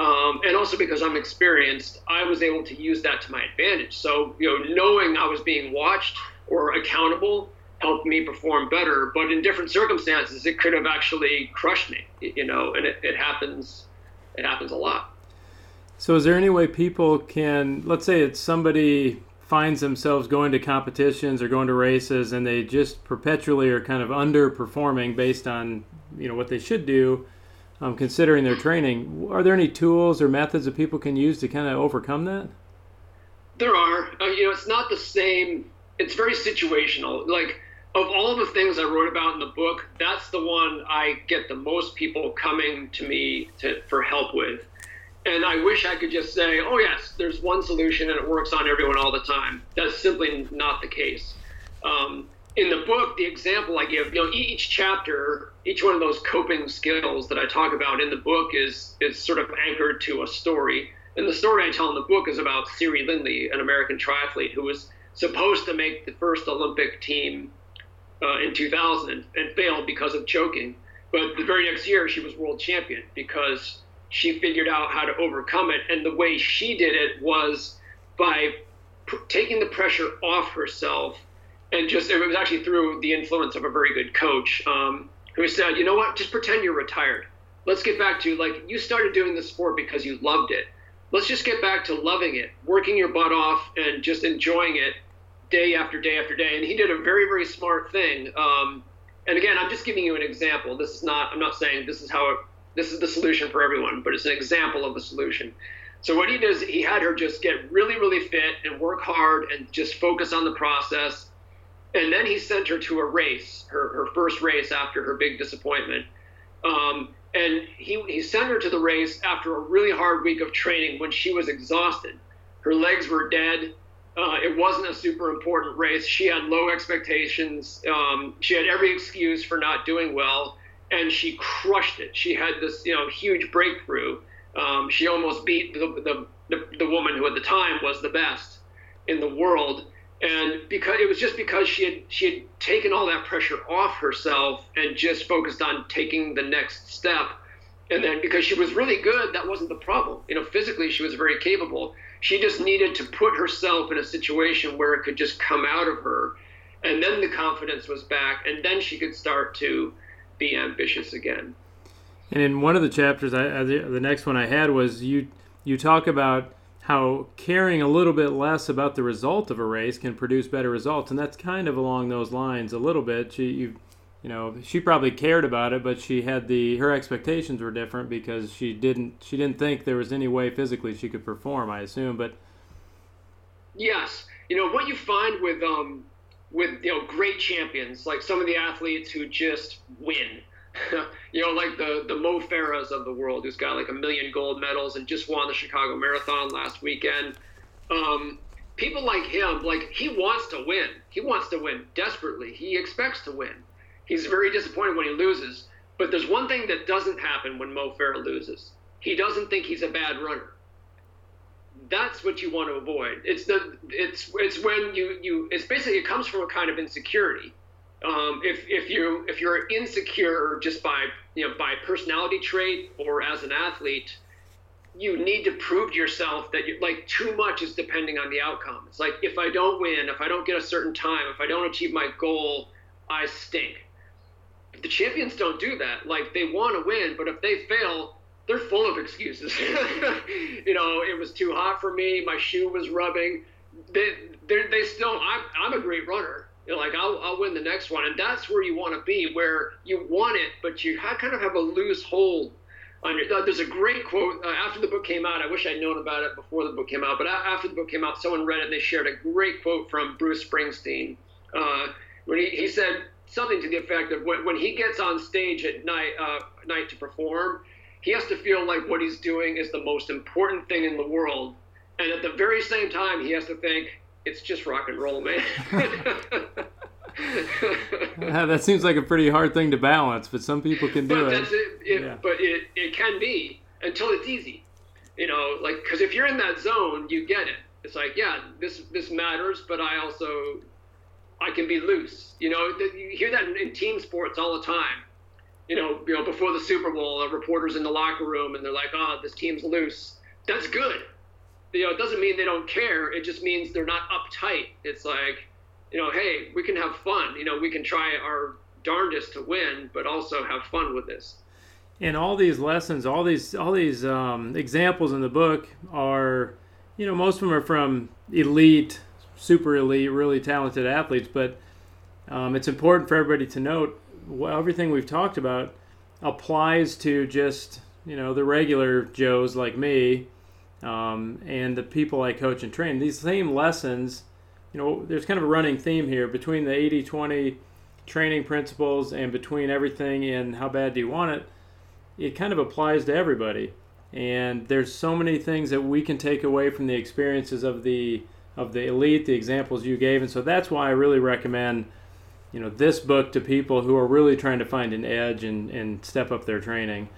um, and also because I'm experienced, I was able to use that to my advantage. So you know, knowing I was being watched or accountable helped me perform better. But in different circumstances, it could have actually crushed me. You know, and it, it happens. It happens a lot. So, is there any way people can, let's say it's somebody finds themselves going to competitions or going to races and they just perpetually are kind of underperforming based on you know what they should do um, considering their training are there any tools or methods that people can use to kind of overcome that there are uh, you know it's not the same it's very situational like of all the things I wrote about in the book, that's the one I get the most people coming to me to, for help with. And I wish I could just say, oh, yes, there's one solution and it works on everyone all the time. That's simply not the case. Um, in the book, the example I give, you know, each chapter, each one of those coping skills that I talk about in the book is is sort of anchored to a story. And the story I tell in the book is about Siri Lindley, an American triathlete who was supposed to make the first Olympic team uh, in 2000 and, failed because of choking. But the very next year, she was world champion because she figured out how to overcome it. And the way she did it was by p- taking the pressure off herself. And just, it was actually through the influence of a very good coach um, who said, you know what, just pretend you're retired. Let's get back to like, you started doing the sport because you loved it. Let's just get back to loving it, working your butt off, and just enjoying it day after day after day. And he did a very, very smart thing. Um, and again, I'm just giving you an example. This is not, I'm not saying this is how it this is the solution for everyone, but it's an example of a solution. So what he does, he had her just get really, really fit and work hard and just focus on the process. And then he sent her to a race, her, her first race after her big disappointment. Um, and he, he sent her to the race after a really hard week of training when she was exhausted. Her legs were dead. Uh, it wasn't a super important race. She had low expectations. Um, she had every excuse for not doing well and she crushed it. She had this, you know, huge breakthrough. Um, she almost beat the, the, the, the, woman who at the time was the best in the world. And because it was just because she had she had taken all that pressure off herself and just focused on taking the next step. And then because she was really good, that wasn't the problem. You know, physically she was very capable. She just needed to put herself in a situation where it could just come out of her. And then the confidence was back, and then she could start to be ambitious again. And in one of the chapters, I, the, the next one I had was you you talk about how caring a little bit less about the result of a race can produce better results, and that's kind of along those lines a little bit. She you you know she probably cared about it, but she had the her expectations were different because she didn't she didn't think there was any way physically she could perform. I assume, but yes, you know what you find with um with you know great champions like some of the athletes who just win. you know, like the the Mo Farahs of the world, who's got like a million gold medals and just won the Chicago Marathon last weekend. Um, people like him, like he wants to win. He wants to win desperately. He expects to win. He's very disappointed when he loses. But there's one thing that doesn't happen when Mo Farah loses. He doesn't think he's a bad runner that's what you want to avoid. It's the it's it's when you you it's basically it comes from a kind of insecurity. Um, if if you if you're insecure just by you know by personality trait or as an athlete, you need to prove to yourself that you like too much is depending on the outcome. It's like if I don't win, if I don't get a certain time, if I don't achieve my goal, I stink. But the champions don't do that. Like they want to win, but if they fail, they're full of excuses. you know, it was too hot for me. My shoe was rubbing. They, they still, I'm, I'm a great runner. You know, like I'll, I'll win the next one, and that's where you want to be, where you want it, but you have, kind of have a loose hold on your. There's a great quote uh, after the book came out. I wish I'd known about it before the book came out, but after the book came out, someone read it and they shared a great quote from Bruce Springsteen, uh, when he, he said something to the effect of when, when he gets on stage at night, uh, night to perform, he has to feel like what he's doing is the most important thing in the world. And at the very same time, he has to think it's just rock and roll, man. that seems like a pretty hard thing to balance, but some people can do but it. That's it, it yeah. But it, it can be until it's easy. You know, like, because if you're in that zone, you get it. It's like, yeah, this this matters, but I also I can be loose. You know, you hear that in, in team sports all the time you know, you know, before the Super Bowl, a reporter's in the locker room and they're like, "Oh, this team's loose." That's good. You know, it doesn't mean they don't care. It just means they're not uptight. It's like, you know, hey, we can have fun. You know, we can try our darndest to win, but also have fun with this. And all these lessons, all these, all these um, examples in the book are, you know, most of them are from elite, super elite, really talented athletes. But um, it's important for everybody to note everything we've talked about applies to just you know the regular Joes like me, um, and the people I coach and train. These same lessons, you know, there's kind of a running theme here between the 80-20 training principles and between everything and how bad do you want it. It kind of applies to everybody, and there's so many things that we can take away from the experiences of the of the elite, the examples you gave, and so that's why I really recommend you know this book to people who are really trying to find an edge and, and step up their training.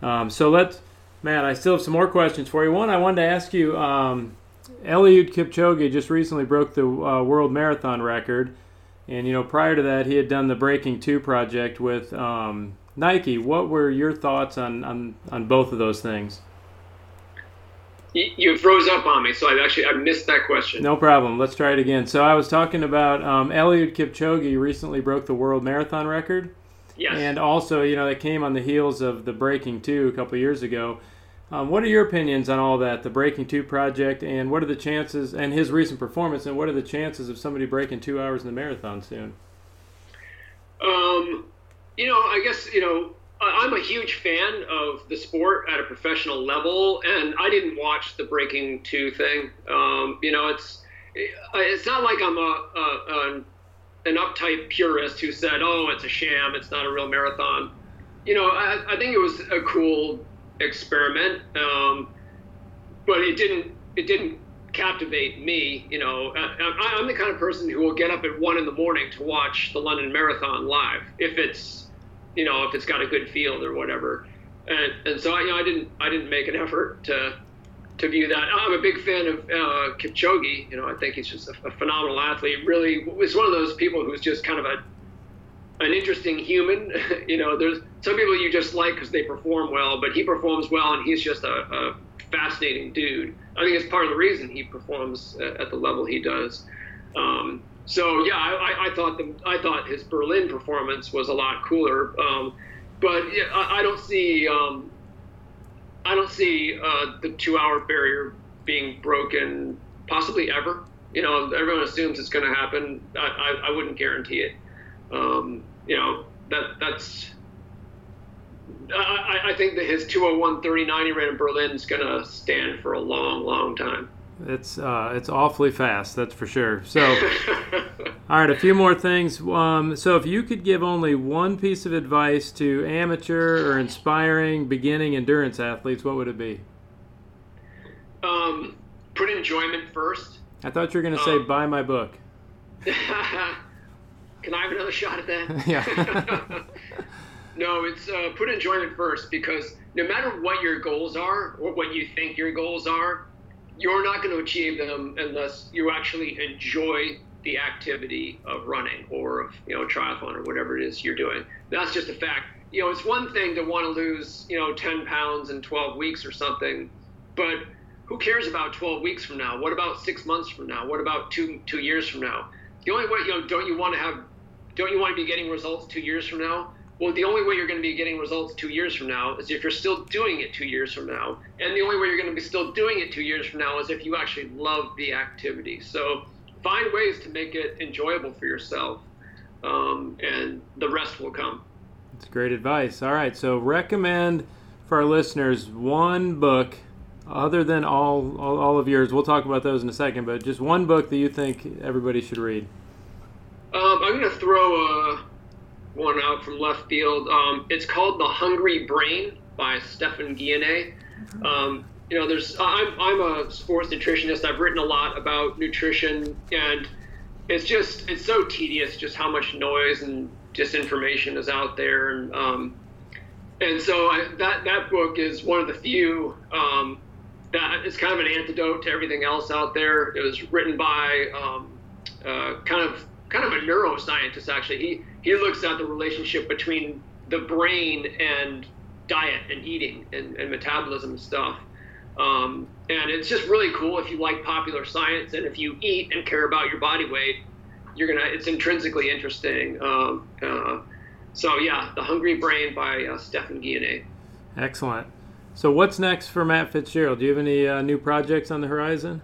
Um, so let's, Matt, I still have some more questions for you. One, I wanted to ask you, um, Eliud Kipchoge just recently broke the uh, world marathon record, and you know prior to that he had done the Breaking Two project with um, Nike. What were your thoughts on, on on both of those things? you froze up on me, so I actually I missed that question. No problem. Let's try it again. So I was talking about um, Eliud Kipchoge recently broke the world marathon record. Yes. And also, you know, that came on the heels of the Breaking Two a couple years ago. Um, what are your opinions on all that, the Breaking Two project, and what are the chances, and his recent performance, and what are the chances of somebody breaking two hours in the marathon soon? Um, you know, I guess you know I'm a huge fan of the sport at a professional level, and I didn't watch the Breaking Two thing. Um, you know, it's it's not like I'm a, a, a, an uptight purist who said, "Oh, it's a sham. It's not a real marathon." You know, I, I think it was a cool experiment, um, but it didn't it didn't captivate me. You know, I, I'm the kind of person who will get up at one in the morning to watch the London Marathon live if it's you know, if it's got a good field or whatever. And, and so I, you know, I didn't I didn't make an effort to to view that. I'm a big fan of uh, Kipchoge. You know, I think he's just a, a phenomenal athlete. Really, is one of those people who's just kind of a an interesting human. you know, there's some people you just like because they perform well, but he performs well, and he's just a, a fascinating dude. I think it's part of the reason he performs at the level he does. Um, so yeah, I, I thought the I thought his Berlin performance was a lot cooler. Um, but yeah, I, I, don't see um, I don't see uh, the two-hour barrier being broken possibly ever. You know, everyone assumes it's going to happen. I, I, I, wouldn't guarantee it. Um, you know, that that's. I, I think that his 201.39 he ran in Berlin is going to stand for a long, long time. It's uh, it's awfully fast, that's for sure. So, all right, a few more things. Um, so, if you could give only one piece of advice to amateur or inspiring beginning endurance athletes, what would it be? Um, put enjoyment first. I thought you were going to say, um, buy my book. Can I have another shot at that? yeah. no, it's uh, put enjoyment first because no matter what your goals are or what you think your goals are, you're not going to achieve them unless you actually enjoy the activity of running or of you know triathlon or whatever it is you're doing. That's just a fact. You know, it's one thing to want to lose you know 10 pounds in 12 weeks or something, but who cares about 12 weeks from now? What about six months from now? What about two two years from now? The only way you know don't you want to have don't you want to be getting results two years from now? Well, the only way you're going to be getting results two years from now is if you're still doing it two years from now. And the only way you're going to be still doing it two years from now is if you actually love the activity. So find ways to make it enjoyable for yourself, um, and the rest will come. That's great advice. All right, so recommend for our listeners one book other than all, all, all of yours. We'll talk about those in a second, but just one book that you think everybody should read. Um, I'm going to throw a one out from left field. Um, it's called The Hungry Brain by Stephan Guyenet. Um, you know, there's I'm, I'm a sports nutritionist. I've written a lot about nutrition, and it's just it's so tedious just how much noise and disinformation is out there, and um, and so I, that that book is one of the few um, that is kind of an antidote to everything else out there. It was written by um, uh, kind of kind of a neuroscientist actually. He he looks at the relationship between the brain and diet and eating and, and metabolism and stuff. Um, and it's just really cool if you like popular science and if you eat and care about your body weight, you're gonna. It's intrinsically interesting. Um, uh, so yeah, The Hungry Brain by uh, Stephan Guyenet. Excellent. So what's next for Matt Fitzgerald? Do you have any uh, new projects on the horizon?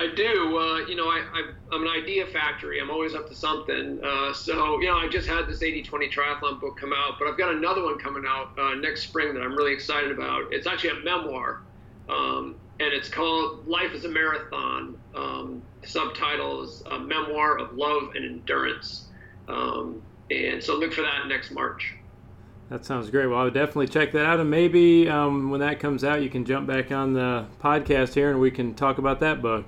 I do. Uh, you know, I, I, am an idea factory. I'm always up to something. Uh, so, you know, I just had this 80-20 triathlon book come out, but I've got another one coming out uh, next spring that I'm really excited about. It's actually a memoir, um, and it's called Life is a Marathon. Um, subtitle is A Memoir of Love and Endurance. Um, and so look for that next March. That sounds great. Well, I would definitely check that out, and maybe um, when that comes out, you can jump back on the podcast here, and we can talk about that book.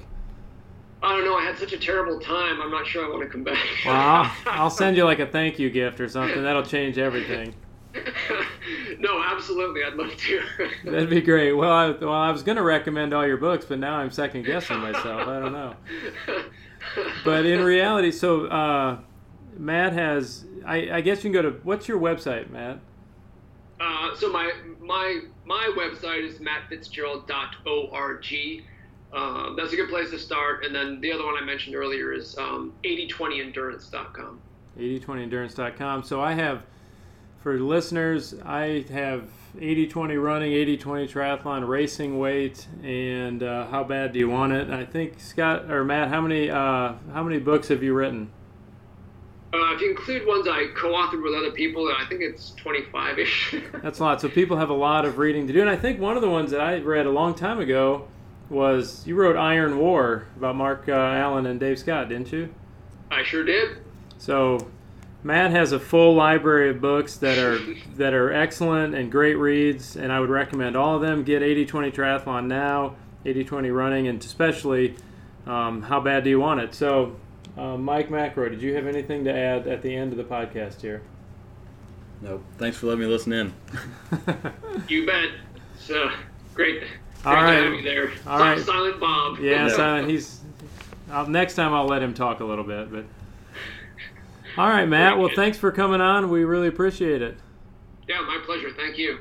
I don't know. I had such a terrible time. I'm not sure I want to come back. well, I'll, I'll send you like a thank you gift or something. That'll change everything. no, absolutely. I'd love to. That'd be great. Well, I, well, I was going to recommend all your books, but now I'm second guessing myself. I don't know. But in reality, so uh, Matt has. I, I guess you can go to. What's your website, Matt? Uh, so my my my website is mattfitzgerald.org. Uh, that's a good place to start. And then the other one I mentioned earlier is um, 8020endurance.com. 8020endurance.com. So I have, for listeners, I have 80-20 running, 80-20 triathlon, racing weight, and uh, how bad do you want it? I think Scott or Matt, how many uh, how many books have you written? Uh, if you include ones I co-authored with other people, I think it's 25-ish. That's a lot. So people have a lot of reading to do. And I think one of the ones that I read a long time ago was you wrote Iron War about Mark uh, Allen and Dave Scott, didn't you? I sure did. So Matt has a full library of books that are that are excellent and great reads, and I would recommend all of them. Get 80-20 Triathlon now, 80-20 Running, and especially um, How Bad Do You Want It? So uh, Mike McRoy, did you have anything to add at the end of the podcast here? No. Thanks for letting me listen in. you bet. So great. All right. to have you there. All right. Silent Bob. Yeah, silent. He's. I'll, next time I'll let him talk a little bit, but. All right, Matt. Well, thanks for coming on. We really appreciate it. Yeah, my pleasure. Thank you.